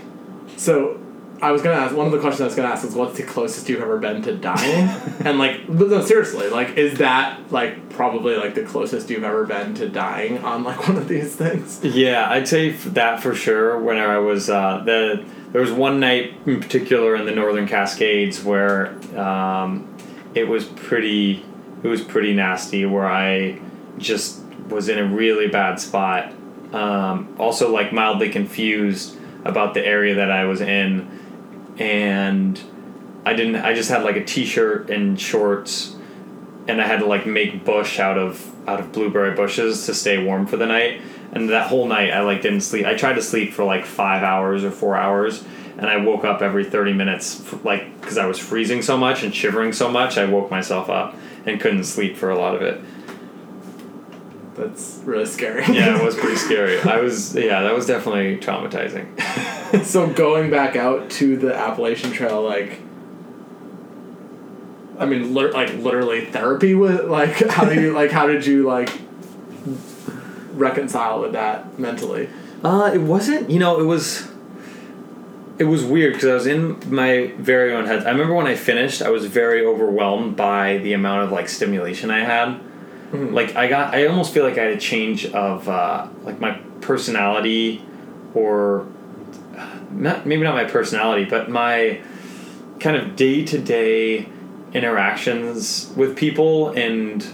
So, I was gonna ask. One of the questions I was gonna ask is, what's the closest you've ever been to dying? and like, no, seriously, like, is that like probably like the closest you've ever been to dying on like one of these things? Yeah, I'd say that for sure. When I was uh, the there was one night in particular in the Northern Cascades where um, it was pretty it was pretty nasty. Where I just was in a really bad spot. Um, also, like mildly confused about the area that I was in, and I didn't. I just had like a t-shirt and shorts, and I had to like make bush out of out of blueberry bushes to stay warm for the night. And that whole night, I like didn't sleep. I tried to sleep for like five hours or four hours, and I woke up every thirty minutes, like because I was freezing so much and shivering so much. I woke myself up and couldn't sleep for a lot of it. That's really scary. Yeah, it was pretty scary. I was yeah, that was definitely traumatizing. so going back out to the Appalachian Trail, like, I mean, lit- like literally therapy with like, how do you like, how did you like, reconcile with that mentally? Uh, it wasn't. You know, it was. It was weird because I was in my very own head. I remember when I finished, I was very overwhelmed by the amount of like stimulation I had. Like I got, I almost feel like I had a change of uh, like my personality, or not maybe not my personality, but my kind of day to day interactions with people and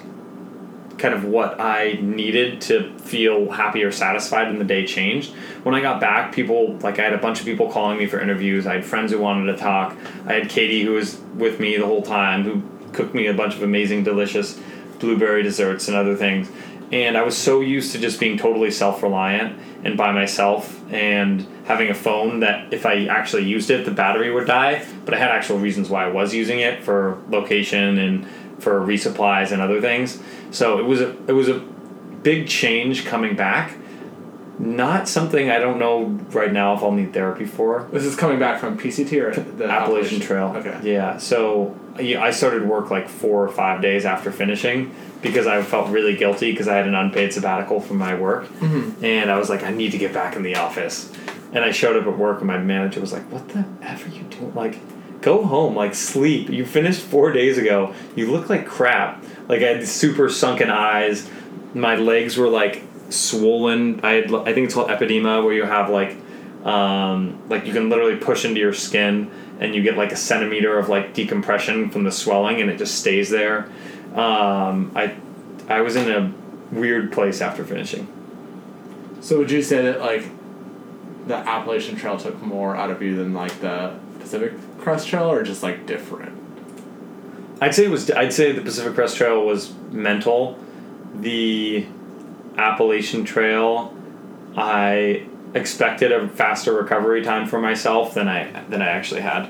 kind of what I needed to feel happy or satisfied in the day changed. When I got back, people like I had a bunch of people calling me for interviews. I had friends who wanted to talk. I had Katie who was with me the whole time who cooked me a bunch of amazing delicious blueberry desserts and other things. And I was so used to just being totally self-reliant and by myself and having a phone that if I actually used it the battery would die, but I had actual reasons why I was using it for location and for resupplies and other things. So it was a it was a big change coming back. Not something I don't know right now if I'll need therapy for. This is coming back from PCT or the Appalachian Trail. Okay. Yeah. So I started work like four or five days after finishing because I felt really guilty because I had an unpaid sabbatical from my work, Mm-hmm. and I was like, I need to get back in the office. And I showed up at work, and my manager was like, "What the f are you doing? Like, go home, like sleep. You finished four days ago. You look like crap. Like I had super sunken eyes. My legs were like swollen. I had, I think it's called epidema, where you have like, um, like you can literally push into your skin and you get like a centimeter of like decompression from the swelling, and it just stays there. Um, I, I was in a weird place after finishing. So would you say that like the Appalachian Trail took more out of you than like the Pacific Crest Trail, or just like different? I'd say it was. I'd say the Pacific Crest Trail was mental. The Appalachian Trail, I expected a faster recovery time for myself than I than I actually had.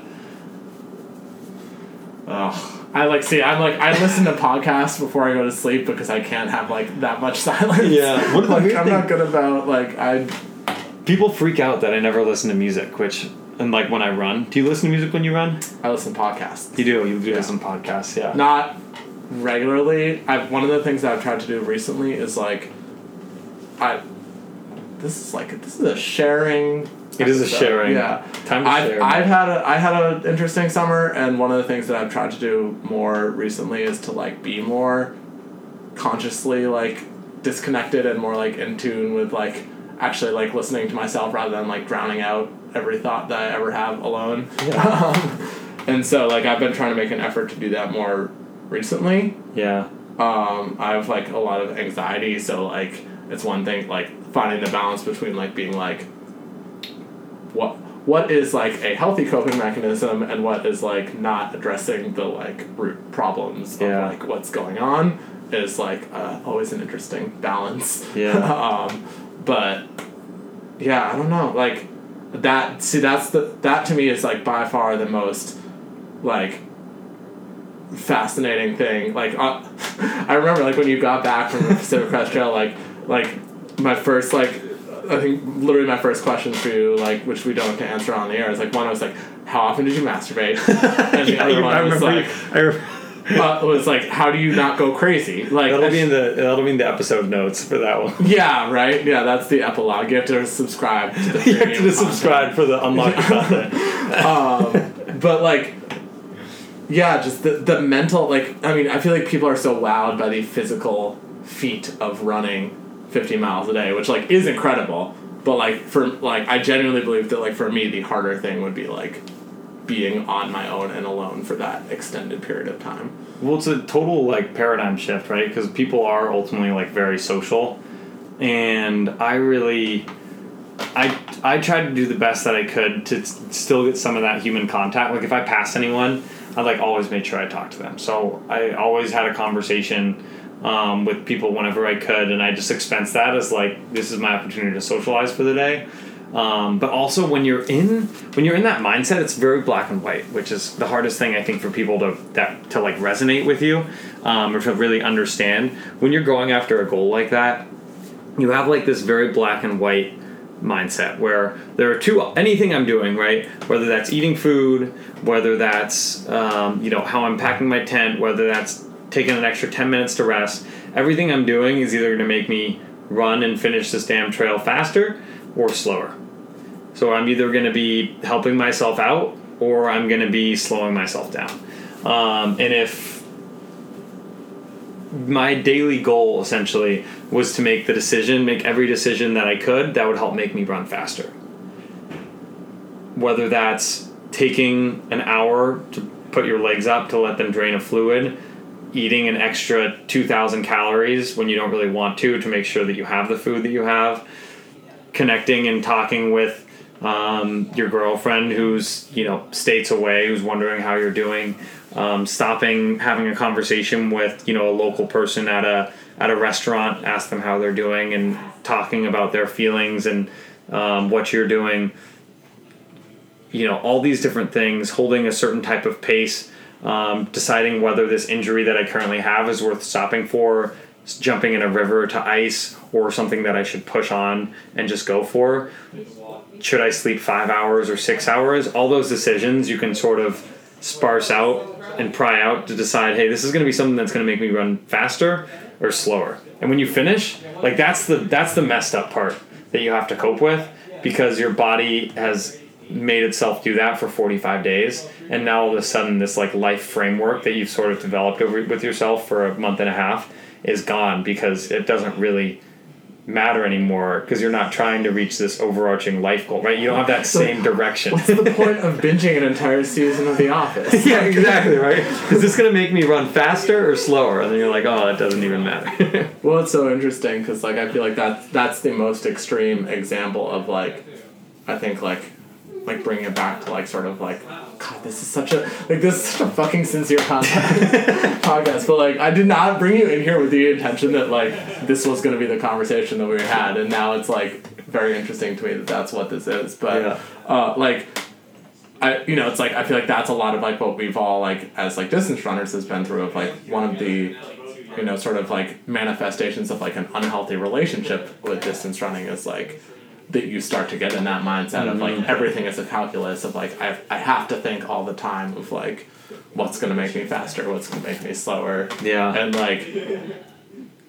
Ugh. I like see. I'm like I listen to podcasts before I go to sleep because I can't have like that much silence. Yeah. What- like I'm thing- not good about like I. People freak out that I never listen to music, which and like when I run. Do you listen to music when you run? I listen to podcasts. You do. You do Yeah. listen to podcasts. Yeah. Not regularly. I've one of the things that I've tried to do recently is like, I. This is like this is a sharing. It is a episode. sharing. Yeah. Time to I've, share. I've had a I had an interesting summer, and one of the things that I've tried to do more recently is to like be more consciously like disconnected and more like in tune with like actually like listening to myself rather than like drowning out every thought that I ever have alone. Um, and so like I've been trying to make an effort to do that more recently. yeah. Um, I have like a lot of anxiety, so like it's one thing like finding the balance between like being like what what is like a healthy coping mechanism and what is like not addressing the like root problems Yeah. of like what's going on is like uh, always an interesting balance. Yeah. um, but yeah, I don't know. Like that. See, that's the that to me is like by far the most like fascinating thing. Like uh, I remember like when you got back from the Pacific Crest Trail, like like my first like I think literally my first question for you, like which we don't have to answer on the air, is like one was like, how often did you masturbate? And the Yeah, other one I was like, I re- uh, was like, how do you not go crazy? Like that'll be in the that'll be in the episode notes for that one. yeah, right. Yeah, that's the epilogue. You have to subscribe to the you have to subscribe for the unlocked content. um, but like yeah just the, the mental like i mean i feel like people are so wowed by the physical feat of running 50 miles a day which like is incredible but like for like i genuinely believe that like for me the harder thing would be like being on my own and alone for that extended period of time Well, it's a total like paradigm shift, right? Because people are ultimately like very social, and I really, I I tried to do the best that I could to s- still get some of that human contact. Like if I passed anyone, I like always made sure I talked to them. So I always had a conversation um, with people whenever I could, and I just expense that as like this is my opportunity to socialize for the day. Um, but also when you're in when you're in that mindset, it's very black and white, which is the hardest thing I think for people to that to like resonate with you um, or to really understand. When you're going after a goal like that, you have like this very black and white mindset where there are two anything I'm doing right, whether that's eating food, whether that's um, you know how I'm packing my tent, whether that's taking an extra ten minutes to rest. Everything I'm doing is either going to make me run and finish this damn trail faster or slower. So I'm either going to be helping myself out or I'm going to be slowing myself down. Um, and if my daily goal essentially was to make the decision, make every decision that I could that would help make me run faster. Whether that's taking an hour to put your legs up to let them drain a fluid, eating an extra 2,000 calories when you don't really want to to make sure that you have the food that you have, connecting and talking with um, your girlfriend who's you know states away who's wondering how you're doing. Um, stopping having a conversation with you know a local person at a at a restaurant ask them how they're doing and talking about their feelings and um, what you're doing. You know all these different things holding a certain type of pace um, deciding whether this injury that i currently have is worth stopping for jumping in a river to ice or something that i should push on and just go for. Should i sleep five hours or six hours? All those decisions you can sort of sparse out and pry out to decide hey this is going to be something that's going to make me run faster or slower. And when you finish like that's the that's the messed up part that you have to cope with because your body has made itself do that for 45 days. And now all of a sudden this like life framework that you've sort of developed over with yourself for a month and a half is gone because it doesn't really matter anymore because you're not trying to reach this overarching life goal right? You don't have that same direction. What's the point of binging an entire season of The Office? yeah exactly right? Is this going to make me run faster or slower and then you're like oh it doesn't even matter. Well, it's so interesting because like I feel like that's that's the most extreme example of like, I think like, like bringing it back to like sort of like, God, this is such a like this is such a fucking sincere con- podcast. But like, I did not bring you in here with the intention that like this was going to be the conversation that we had, and now it's like very interesting to me that that's what this is. But Yeah. uh, like. I, you know, it's like I feel like that's a lot of like what we've all like as like distance runners has been through of like one of the you know, sort of like manifestations of like an unhealthy relationship with distance running is like that you start to get in that mindset of like mm-hmm. everything is a calculus of like I, I have to think all the time of like what's gonna make me faster, what's gonna make me slower. Yeah. And like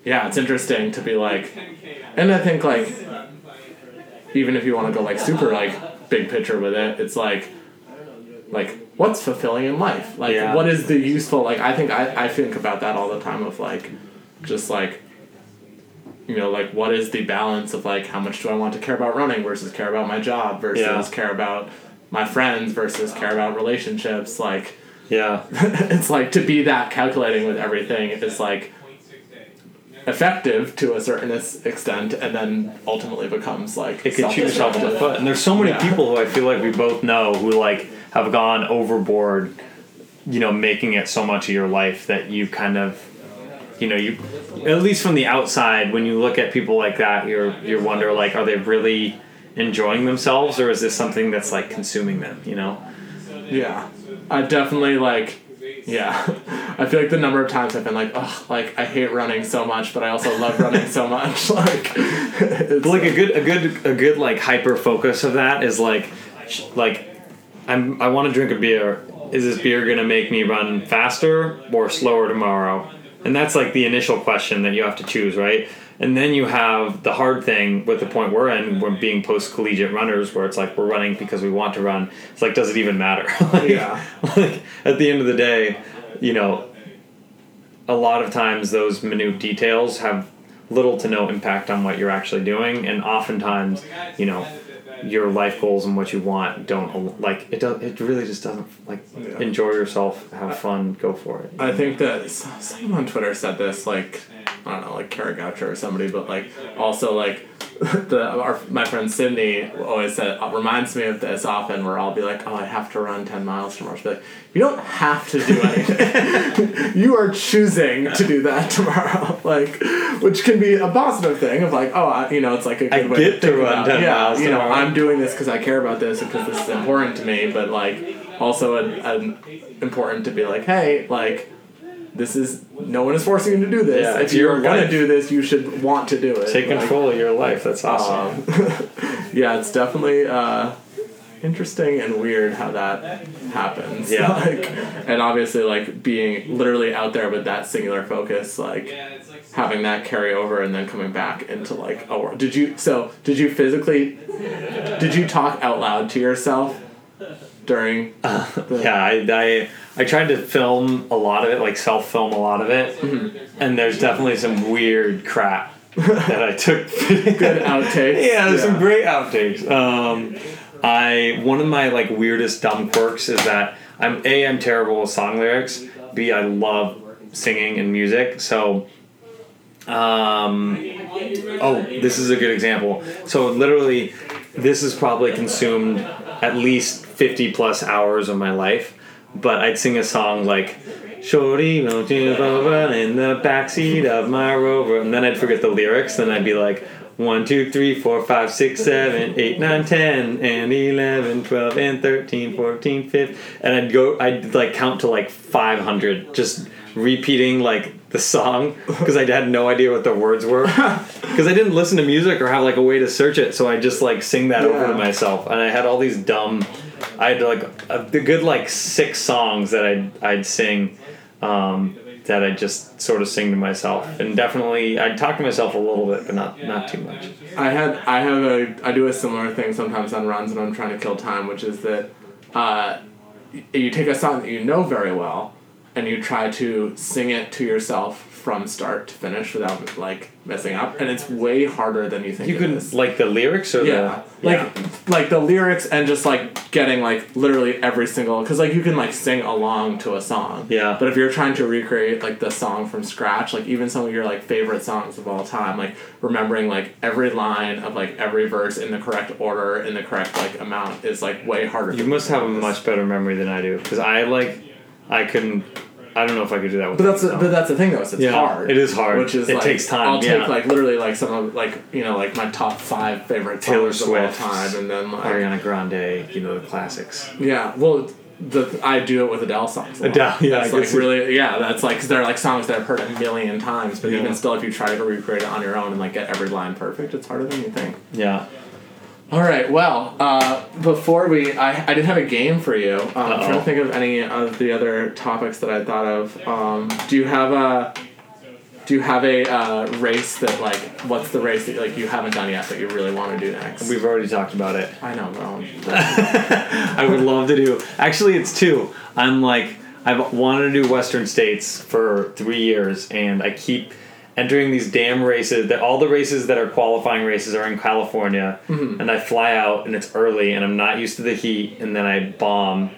yeah, it's interesting to be like and I think like even if you wanna go like super like big picture with it, it's like like what's fulfilling in life like Yeah. what is the useful like i think I, I think about that all the time of like just like you know like what is the balance of like how much do i want to care about running versus care about my job versus Yeah. care about my friends versus care about relationships like yeah it's like to be that calculating with everything is like effective to a certain extent and then ultimately becomes like it could shoot yourself in the foot. And there's so many Yeah. people who I feel like we both know who like have gone overboard, you know, making it so much of your life that you kind of, you know, you at least from the outside when you look at people like that, you're you wonder like, are they really enjoying themselves or is this something that's like consuming them? You know? Yeah, I definitely like. Yeah, I feel like the number of times I've been like, oh, like I hate running so much, but I also love running so much. Like, it's But like a good a good a good like hyper focus of that is like like I'm I want to drink a beer. Is this beer gonna make me run faster or slower tomorrow? And that's like the initial question that you have to choose, right? And then you have the hard thing with the point we're in, we're being post collegiate runners, where it's like we're running because we want to run. It's like, does it even matter? like, Yeah. Like at the end of the day, you know, a lot of times those minute details have little to no impact on what you're actually doing, and oftentimes, you know, your life goals and what you want don't like it. Does it really just doesn't like Yeah. enjoy yourself, have fun, go for it. I think that someone on Twitter said this, like I don't know, like Kara Goucher or somebody, but like also like the our my friend Sydney always said uh, reminds me of this often, where I'll be like, oh, I have to run ten miles tomorrow. She'll be like, you don't have to do anything. you are choosing to do that tomorrow, like, which can be a positive thing of like, oh, I, you know, it's like a good I way get to think run about, 10 yeah, miles you know, tomorrow. I'm doing this because I care about this and because this is important to me, but like also an, an important to be like, hey, like this is no one is forcing you to do this. Yeah, if you're gonna life. do this, you should want to do it. Take Like, control of your life. That's awesome. um, yeah, it's definitely uh, interesting and weird how that happens. Yeah. Like, and obviously, like being literally out there with that singular focus, like having that carry over and then coming back into like a world. Did you? So did you physically? Did you talk out loud to yourself during? the, Yeah, I, I I tried to film a lot of it, like self film a lot of it, Mm-hmm. and there's definitely some weird crap that I took. Good outtakes. Yeah, there's some great outtakes. Um, I one of my like weirdest dumb quirks is that I'm a I'm terrible with song lyrics. B I love singing and music. So, um, oh, this is a good example. So literally, this has probably consumed at least fifty plus hours of my life. But I'd sing a song like. Shorty, won't you run in the backseat of my rover? And then I'd forget the lyrics, then I'd be like, 1, 2, 3, 4, 5, 6, 7, 8, 9, 10, and 11, 12, and 13, 14, 15. And I'd go, I'd like count to like 500, just repeating like the song because I had no idea what the words were. Because I didn't listen to music or have like a way to search it. So I just like sing that over to myself. And I had all these dumb, I had like a, the good like six songs that I'd, I'd sing. Um, that I just sort of sing to myself, and definitely I talk to myself a little bit, but not not too much. I had I have a I do a similar thing sometimes on runs when I'm trying to kill time, which is that uh, you take a song that you know very well and you try to sing it to yourself from start to finish without like messing up, and it's way harder than you think. You can is. like the lyrics or yeah, the like yeah. like the lyrics and just like getting like literally every single because like you can like sing along to a song. Yeah. But if you're trying to recreate like the song from scratch, like even some of your like favorite songs of all time, like remembering like every line of like every verse in the correct order in the correct like amount is like way harder. You must have a much better memory than I do because I like I couldn't. I don't know if I could do that with. But that's myself. but that's the thing though. Is it's Yeah, hard. it is hard. Which is It like, takes time, I'll yeah. take like literally like some of like you know like my top five favorite Taylor songs of all Swift, time, and then like Ariana Grande, you know the classics. Yeah, well, the I do it with Adele songs. Adele, yeah, I that's like really, yeah, that's like because they're like songs that I've heard a million times, but Yeah. even still, if you try to recreate it on your own and like get every line perfect, it's harder than you think. Yeah. All right, well, uh, before we, I, I did have a game for you. Um, I'm trying to think of any of the other topics that I thought of. Um, do you have a do you have a uh, race that like what's the race that like you haven't done yet that you really want to do next? We've already talked about it. I know, bro. I would love to do. Actually, it's two. I'm like I've wanted to do Western States for three years, and I keep entering these damn races. That all the races that are qualifying races are in California, and I fly out, and it's early, and I'm not used to the heat, and then I bomb,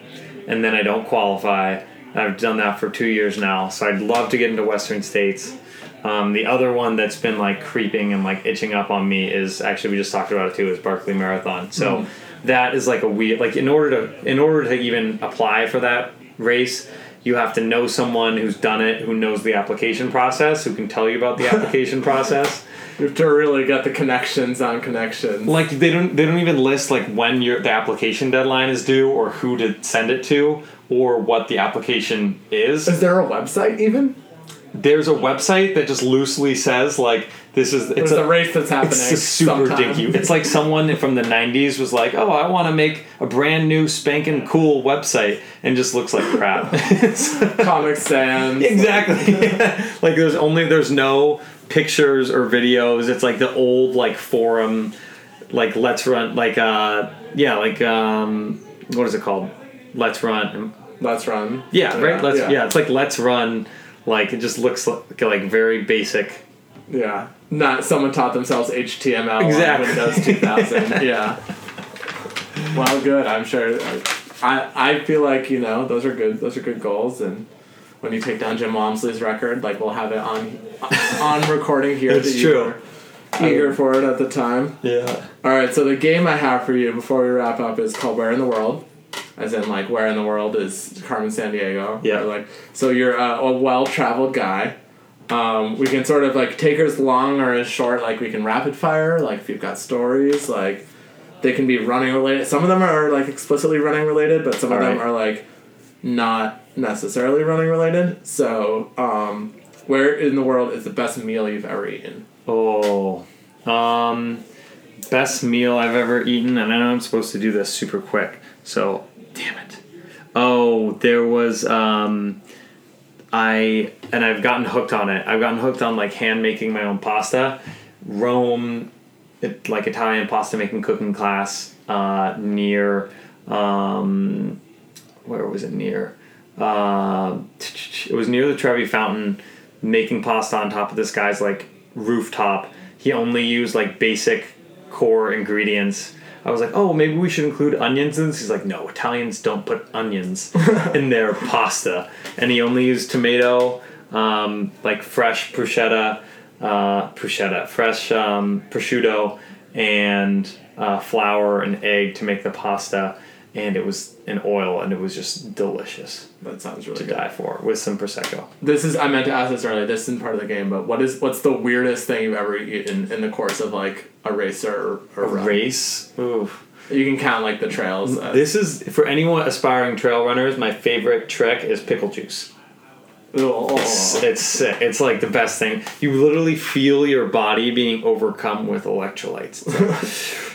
and then I don't qualify. I've done that for two years now, so I'd love to get into Western States. Um, the other one that's been like creeping and like itching up on me is actually we just talked about it too is Barkley Marathon. So that is like a weird like in order to in order to even apply for that race, you have to know someone who's done it, who knows the application process, who can tell you about the application process. You have to really get the connections on connections. Like they don't they don't even list like when your the application deadline is due or who to send it to or what the application is. Is there a website even? There's a website that just loosely says like this is it's a, a race that's happening. It's a super sometime. dinky. It's like someone from the '90s was like, "Oh, I want to make a brand new spanking cool website," and just looks like crap. Comic Sans. exactly. like there's only there's no pictures or videos. It's like the old like forum, like let's run like uh yeah like um what is it called? Let's run. Let's run. Yeah, right. Let's yeah. yeah. It's like let's run. Like it just looks like, like very basic. Yeah. Not someone taught themselves HTML Exactly. on Windows 2000. yeah. Well, good. I'm sure. I I feel like you know those are good. Those are good goals, and when you take down Jim Walmsley's record, like we'll have it on on recording here. It's true. Eager for it at the time. Yeah. All right. So the game I have for you before we wrap up is called Where in the World. As in, like, where in the world is Carmen Sandiego? Yeah. Like, so you're a, a well-traveled guy. Um, we can sort of like take as long or as short. Like we can rapid fire. Like if you've got stories, like they can be running related. Some of them are like explicitly running related, but some of them are like not necessarily running related. So, um, where in the world is the best meal you've ever eaten? Oh, um, best meal I've ever eaten, and I know I'm supposed to do this super quick, so damn it. Oh, there was um, I and I've gotten hooked on it. I've gotten hooked on like hand making my own pasta. Rome, it, like Italian pasta making cooking class uh, near um, where was it near? Uh, it was near the Trevi Fountain, making pasta on top of this guy's like rooftop. He only used like basic core ingredients. I was like, oh, maybe we should include onions in this. He's like, no, Italians don't put onions in their pasta. And he only used tomato, um, like fresh bruschetta, uh, bruschetta, fresh um, prosciutto, and uh, flour and egg to make the pasta. And it was in oil, and it was just delicious That sounds really to good. die for with some prosecco. This is I meant to ask this earlier. This isn't part of the game, but what is what's the weirdest thing you've ever eaten in the course of like a race or, or A run? race, ooh. You can count like the trails. This is for anyone aspiring trail runners. My favorite trek is pickle juice. Oh, It's, it's sick. It's like the best thing. You literally feel your body being overcome with electrolytes.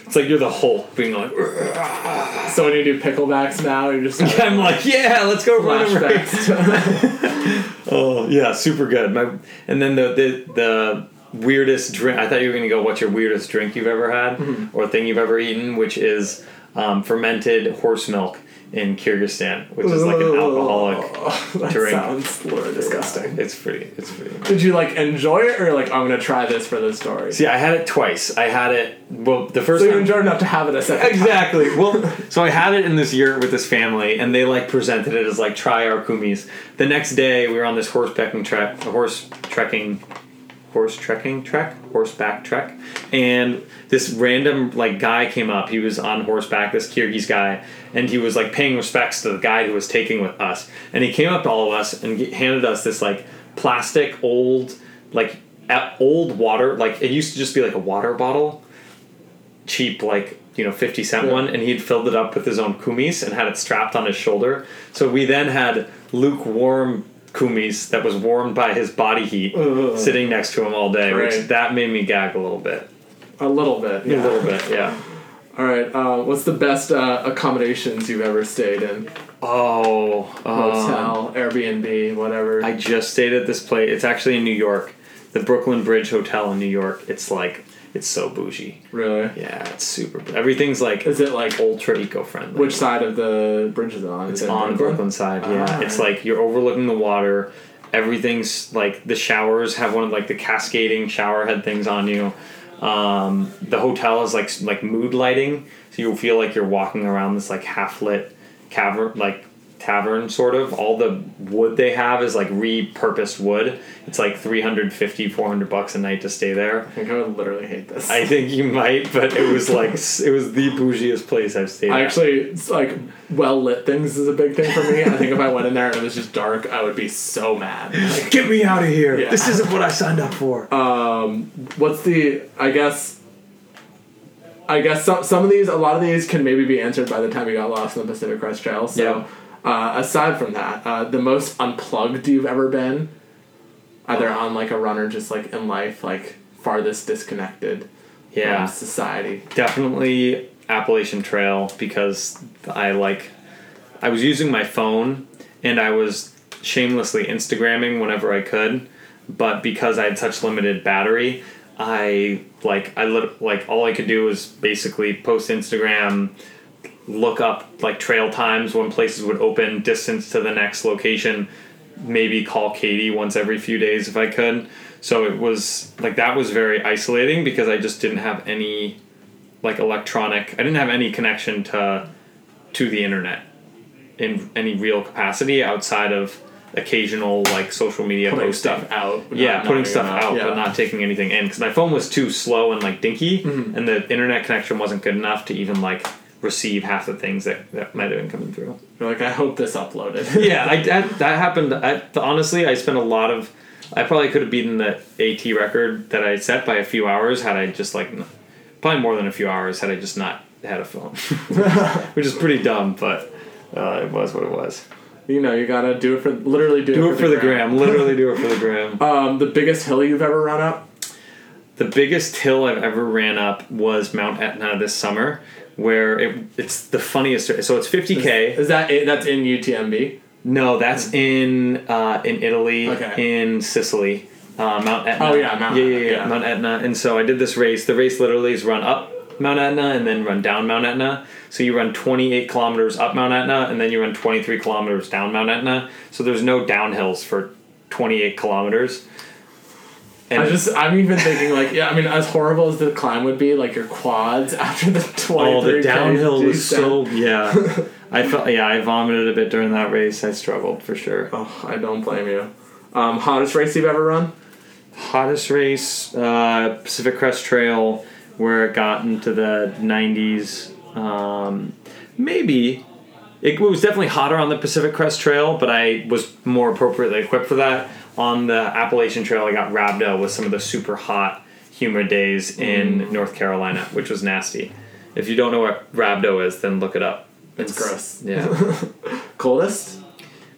It's like, you're the Hulk being like. so when you do picklebacks now, you're just Like, I'm like, yeah, let's go run a race. Oh yeah, super good. My and then the the the weirdest drink. I thought you were gonna go. What's your weirdest drink you've ever had or thing you've ever eaten? Which is um, fermented horse milk in Kyrgyzstan, which is like an alcoholic. that drink. sounds disgusting. It's pretty. It's pretty. Did you like enjoy it or like I'm gonna try this for the story? See, I had it twice. I had it. Well, the first So you time. enjoyed enough to have it a second. time. Exactly. Well, so I had it in this yurt with this family, and they like presented it as like try our kumis. The next day, we were on this horse horsebacking trek, a horse trekking, horse trekking trek, horseback trek, and this random like guy came up. He was on horseback, this Kyrgyz guy, and he was like paying respects to the guy who was taking with us. And he came up to all of us and handed us this like plastic old like old water like it used to just be like a water bottle cheap like you know 50 cent Yeah. one and he'd filled it up with his own kumis and had it strapped on his shoulder so we then had lukewarm kumis that was warmed by his body heat Ugh. sitting next to him all day which that made me gag a little bit A little bit. a Yeah. little bit yeah All right. Uh, what's the best uh, accommodations you've ever stayed in? oh um, Hotel, Airbnb, whatever. i just stayed at this place it's actually in new york the brooklyn bridge hotel in new york it's like it's so bougie really? yeah it's super everything's like Is it like ultra eco-friendly which side of the bridge is it on? It's is it on Brooklyn side, yeah. Ah. It's like you're overlooking the water. Everything's like the showers have one of like the cascading shower head things on you. Um, the hotel is like like mood lighting, so you'll feel like you're walking around this like half lit cavern like tavern sort of. All the wood they have is like repurposed wood. It's like 350 400 bucks a night to stay there. I think I would literally hate this. I think you might, but it was like it was the bougiest place I've stayed. I at. actually it's like well lit things is a big thing for me. I think if I went in there and it was just dark, I would be so mad. Like, Get me out of here! Yeah. This isn't what I signed up for. um, what's the? I guess. I guess some some of these, a lot of these can maybe be answered by the time you got lost in the Pacific Crest Trail. So, uh, aside from that, uh, the most unplugged you've ever been, either on like a run or just like in life, like farthest disconnected yeah, from society. definitely Appalachian Trail because I like. I was using my phone and I was shamelessly Instagramming whenever I could, but because I had such limited battery, I like I lit, like all I could do was basically post Instagram, look up like trail times when places would open, distance to the next location, maybe call Katie once every few days if I could. So it was like that was very isolating because I just didn't have any like electronic. I didn't have any connection to to the internet in any real capacity outside of occasional like social media Putting posting. stuff out. Yeah, putting stuff out, yeah. but not taking anything in because my phone was too slow and like dinky, Mm-hmm. and the internet connection wasn't good enough to even like receive half the things that, that might have been coming through. You're like, I hope this uploaded. yeah, I, that, that happened. I, honestly, I spent a lot of. I probably could have beaten the AT record that I set by a few hours had I just like, probably more than a few hours had I just not had a phone, which is pretty dumb, but uh, it was what it was. you know, you gotta do it for literally do, Do it for the gram. Literally do it for the gram. Um, the biggest hill you've ever run up? the biggest hill I've ever ran up was Mount Etna this summer, where it, it's the funniest. So it's 50k. Is that it? That's in UTMB? No, that's in uh, in Italy, Okay. in Sicily, uh, Mount Etna. Oh, yeah, Mount yeah, yeah, yeah, yeah. Mount Etna. And so I did this race. The race literally is run up Mount Etna and then run down Mount Etna. So you run 28 kilometers up Mount Etna and then you run 23 kilometers down Mount Etna. So there's no downhills for 28 kilometers. And I just I'm even thinking like yeah I mean as horrible as the climb would be like your quads after the twenty oh, the downhill was so yeah. I felt yeah. I vomited a bit during that race. I struggled for sure. Oh, I don't blame you. Um, hottest race you've ever run? hottest race uh, pacific crest trail where it got into the 90s um, maybe it was definitely hotter on the pacific crest trail but i was more appropriately equipped for that on the appalachian trail i got rhabdo with some of the super hot humid days in north carolina which was nasty if you don't know what rhabdo is then look it up It's gross. yeah Coldest?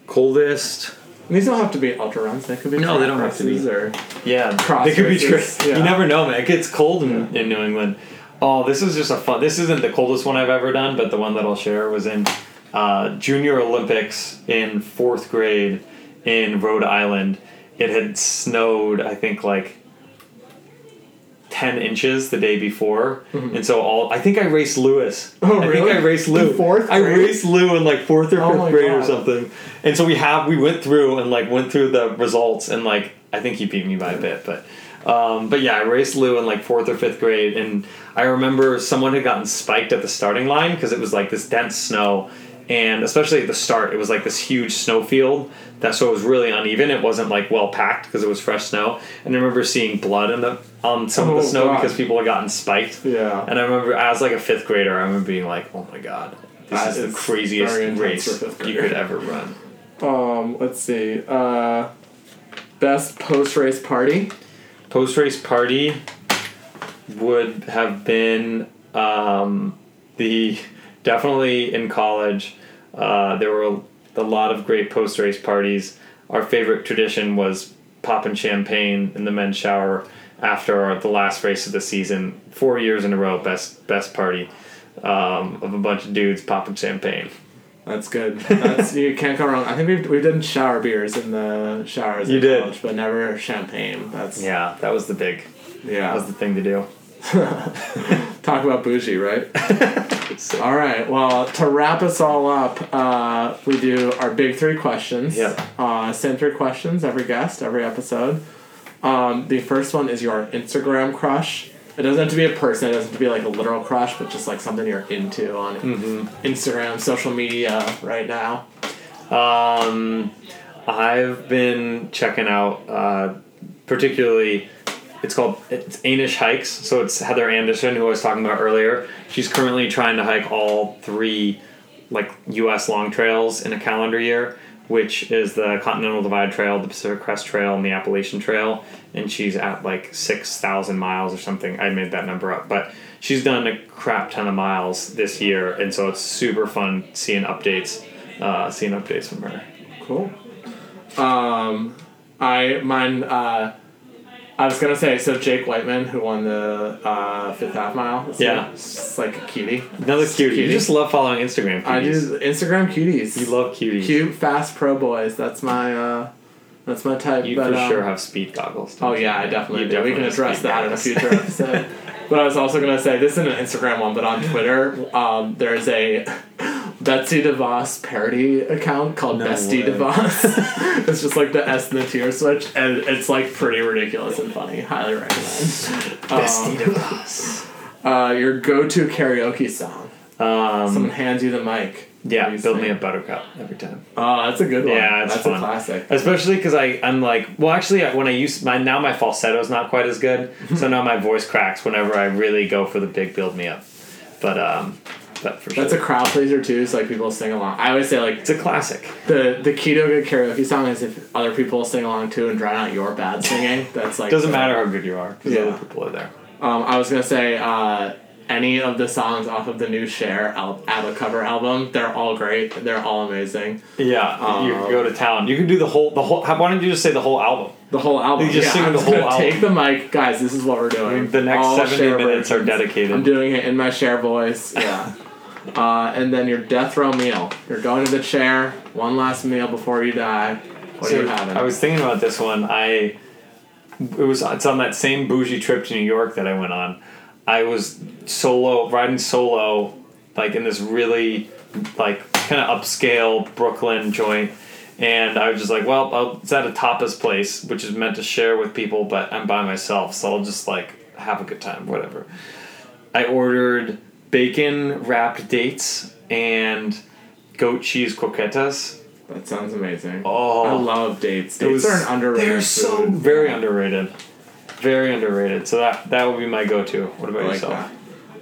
coldest These don't have to be ultra runs. They could be No, they don't have to be. Or Yeah, Cross they could be races, tri- yeah. You never know, man. It gets cold in, in New England. Oh, this is just a fun. This isn't the coldest one I've ever done, but the one that I'll share was in uh, Junior Olympics in fourth grade in Rhode Island. It had snowed, I think, like ten inches the day before, and so all I think I raced Lewis. Mm-hmm. Oh, I really? think I raced Lou. In fourth I grade? raced Lou in like fourth or Oh fifth my grade or something. And so we have we went through and like went through the results and like I think he beat me by a bit, but um, but yeah, I raced Lou in like fourth or fifth grade, and I remember someone had gotten spiked at the starting line because it was like this dense snow, and especially at the start, it was like this huge snowfield. That so it was really uneven. It wasn't like well packed because it was fresh snow. And I remember seeing blood in the on some of Oh, the snow God. because people had gotten spiked. Yeah. And I remember as like a fifth grader, I remember being like, "Oh my god, this That is the craziest race for a fifth you could ever run." um, let's see. Uh, best post race party. Post race party would have been um, the definitely in college. Uh, there were a lot of great post race parties. Our favorite tradition was popping champagne in the men's shower after our, the last race of the season. Four years in a row, best best party um, of a bunch of dudes popping champagne. That's good. That's you can't go wrong. I think we've we've done shower beers in the showers. You in did. college, but never champagne. That's Yeah, that was the big, Yeah, that was the thing to do. Talk about bougie, right? all right. Well, to wrap us all up, uh, we do our big three questions. Yep. Uh, same three questions every guest, every episode. Um, the first one is your Instagram crush. It doesn't have to be a person. It doesn't have to be like a literal crush, but just like something you're into on Instagram, social media right now. Um, I've been checking out, uh, particularly, it's called it's Anish Hikes. So it's Heather Anderson, who I was talking about earlier. She's currently trying to hike all three, like U.S. long trails in a calendar year, which is the Continental Divide Trail, the Pacific Crest Trail, and the Appalachian Trail. And she's at like six thousand miles or something. I made that number up, but she's done a crap ton of miles this year, and so it's super fun seeing updates, uh, seeing updates from her. Cool. Um, I mine. Uh, I was gonna say so. Jake Wightman, who won the uh, Fifth Ave Mile. Yeah. year, it's like a cutie. Another cutie. You Cutie. just love following Instagram cuties. I do Instagram cuties. You love cuties. cute, fast pro boys. That's my. Uh, that's my type. You but, for um, sure have speed goggles. Oh yeah, I definitely You do. we can address that in a future episode. but I was also gonna say this isn't an Instagram one, but on Twitter, um, there's a Betsy DeVos parody account called No Bestie way. DeVos. it's just like the S and the tier switch, and it's like pretty ridiculous and funny. Highly recommend. Bestie Um, DeVos. uh, your go-to karaoke song. Someone Um, hands you the mic. yeah, you build sing? me a buttercup every time. Oh, that's a good one. Yeah, that's fun. a classic. Especially because I I'm like well actually when I use my now my falsetto is not quite as good so now my voice cracks whenever I really go for the big build me up, but um but for sure That's a crowd pleaser too, so like people sing along. I always say like it's a classic. the the keto good karaoke song is if other people sing along too and drown out your bad singing. That's like Doesn't matter how good you are because Yeah. other people are there. Um, I was gonna say uh, any of the songs off of the new Cher al- ABBA cover album. They're all great. They're all amazing. Yeah, you Um, can go to town. You can do the whole the whole. Why don't you just say the whole album? The whole album. You just yeah, sing I'm the just whole album. Take the mic, guys. This is what we're doing. The next All seventy Cher minutes are dedicated. I'm doing it in my Cher voice. Yeah. uh, and then your death row meal. You're going to the chair. One last meal before you die. What So, are you having? I was thinking about this one. I it was it's on that same bougie trip to New York that I went on. I was solo riding solo, like in this really like kind of upscale Brooklyn joint, and I was just like, well, I'll, it's at a tapas place, which is meant to share with people, but I'm by myself, so I'll just like have a good time, whatever. I ordered bacon wrapped dates and goat cheese croquetas. that sounds amazing. Oh, I love dates. Dates was- are an underrated They're so food. very underrated. Very underrated. So that that would be my go-to. What about like yourself? that.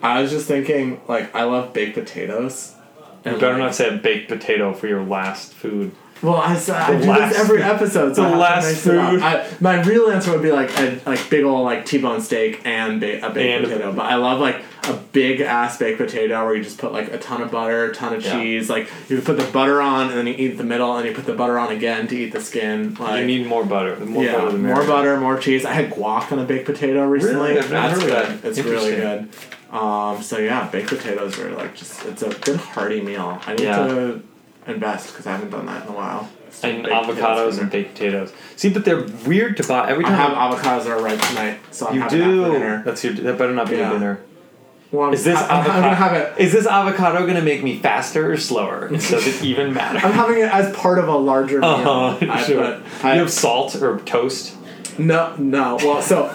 I was just thinking, like, I love baked potatoes. You better like- not say a baked potato for your last food. Well, I, s- I do this every episode. So the last mix it up. food. I, my real answer would be like a like big old like T-bone steak and ba- a baked And- potato. But I love like a big ass baked potato where you just put like a ton of butter, a ton of Yeah. cheese. Like you put the butter on and then you eat the middle and you put the butter on again to eat the skin. Like you need more butter. More yeah, butter, more butter, more cheese. I had guac on a baked potato recently. Really? That's good. that. It's really good. Um, so yeah, baked potatoes are like just it's a good hearty meal. I need Yeah. to invest because I haven't done that in a while. So And avocados and baked potatoes. See, but they're weird to buy every time I have avocados that are ripe tonight, so I'm you that do. dinner. That's your. That better not be Yeah. your dinner. Well, Is this I, I'm, I'm gonna avocado? have it. Is this avocado gonna make me faster or slower? Does it even matter? I'm having it as part of a larger meal. Uh-huh, sure. I- you have salt or toast? no, no. Well, so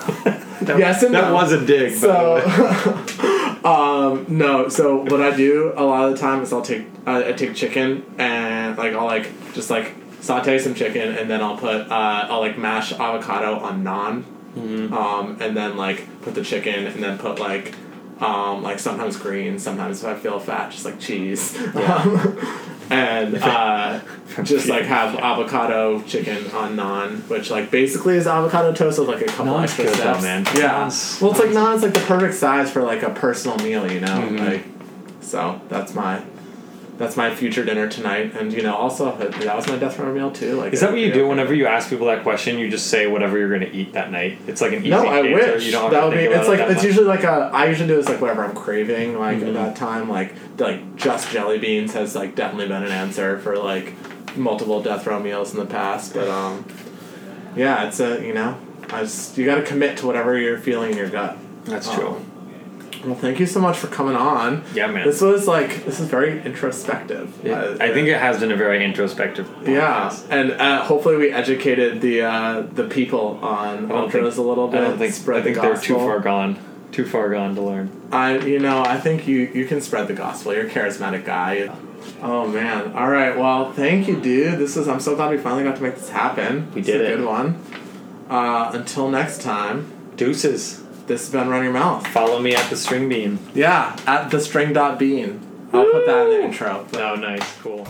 yes and that no. was a dig. by the way. So, um, no. So what I do a lot of the time is I'll take uh, I take chicken and like I'll like just like saute some chicken and then I'll put uh, I'll like mash avocado on naan, Mm-hmm. um, and then like put the chicken and then put like. Um, like sometimes green, sometimes if I feel fat, just like cheese, um, and uh, just like have avocado chicken on naan, which like basically is avocado toast with like a couple Naan's extra good though, steps. man. Yeah, Naan's- well, it's like naan's like the perfect size for like a personal meal, you know. Mhm. Like, so that's my that's my future dinner tonight, and you know, also that was my death row meal too. Like, Is that what you do whenever you ask people that question? You just say whatever you're going to eat that night. It's like an easy No, I answer. wish You don't that would be. It's like that it's much. usually like a. I usually do this like whatever I'm craving. Like Mhm. at that time, like like just jelly beans has like definitely been an answer for like multiple death row meals in the past. But um, yeah, it's a you know, I just you got to commit to whatever you're feeling in your gut. That's Um, true. Well, thank you so much for coming on. Yeah, man. This was like this is very introspective. Yeah, Uh, I think it has been a very introspective. Yeah, and uh, hopefully we educated the uh, the people on I don't think- a little bit. I don't think. spread I think the they're too far gone. Too far gone to learn. I you know I think you you can spread the gospel. You're a charismatic guy. Oh man! All right. Well, thank you, dude. This is I'm so glad we finally got to make this happen. We It's a it. Good one. Uh, until next time, Deuces. This has been Run Your Mouth. Follow me at the string bean. Yeah, at the string dot bean. I'll put that in the intro. No, nice, cool.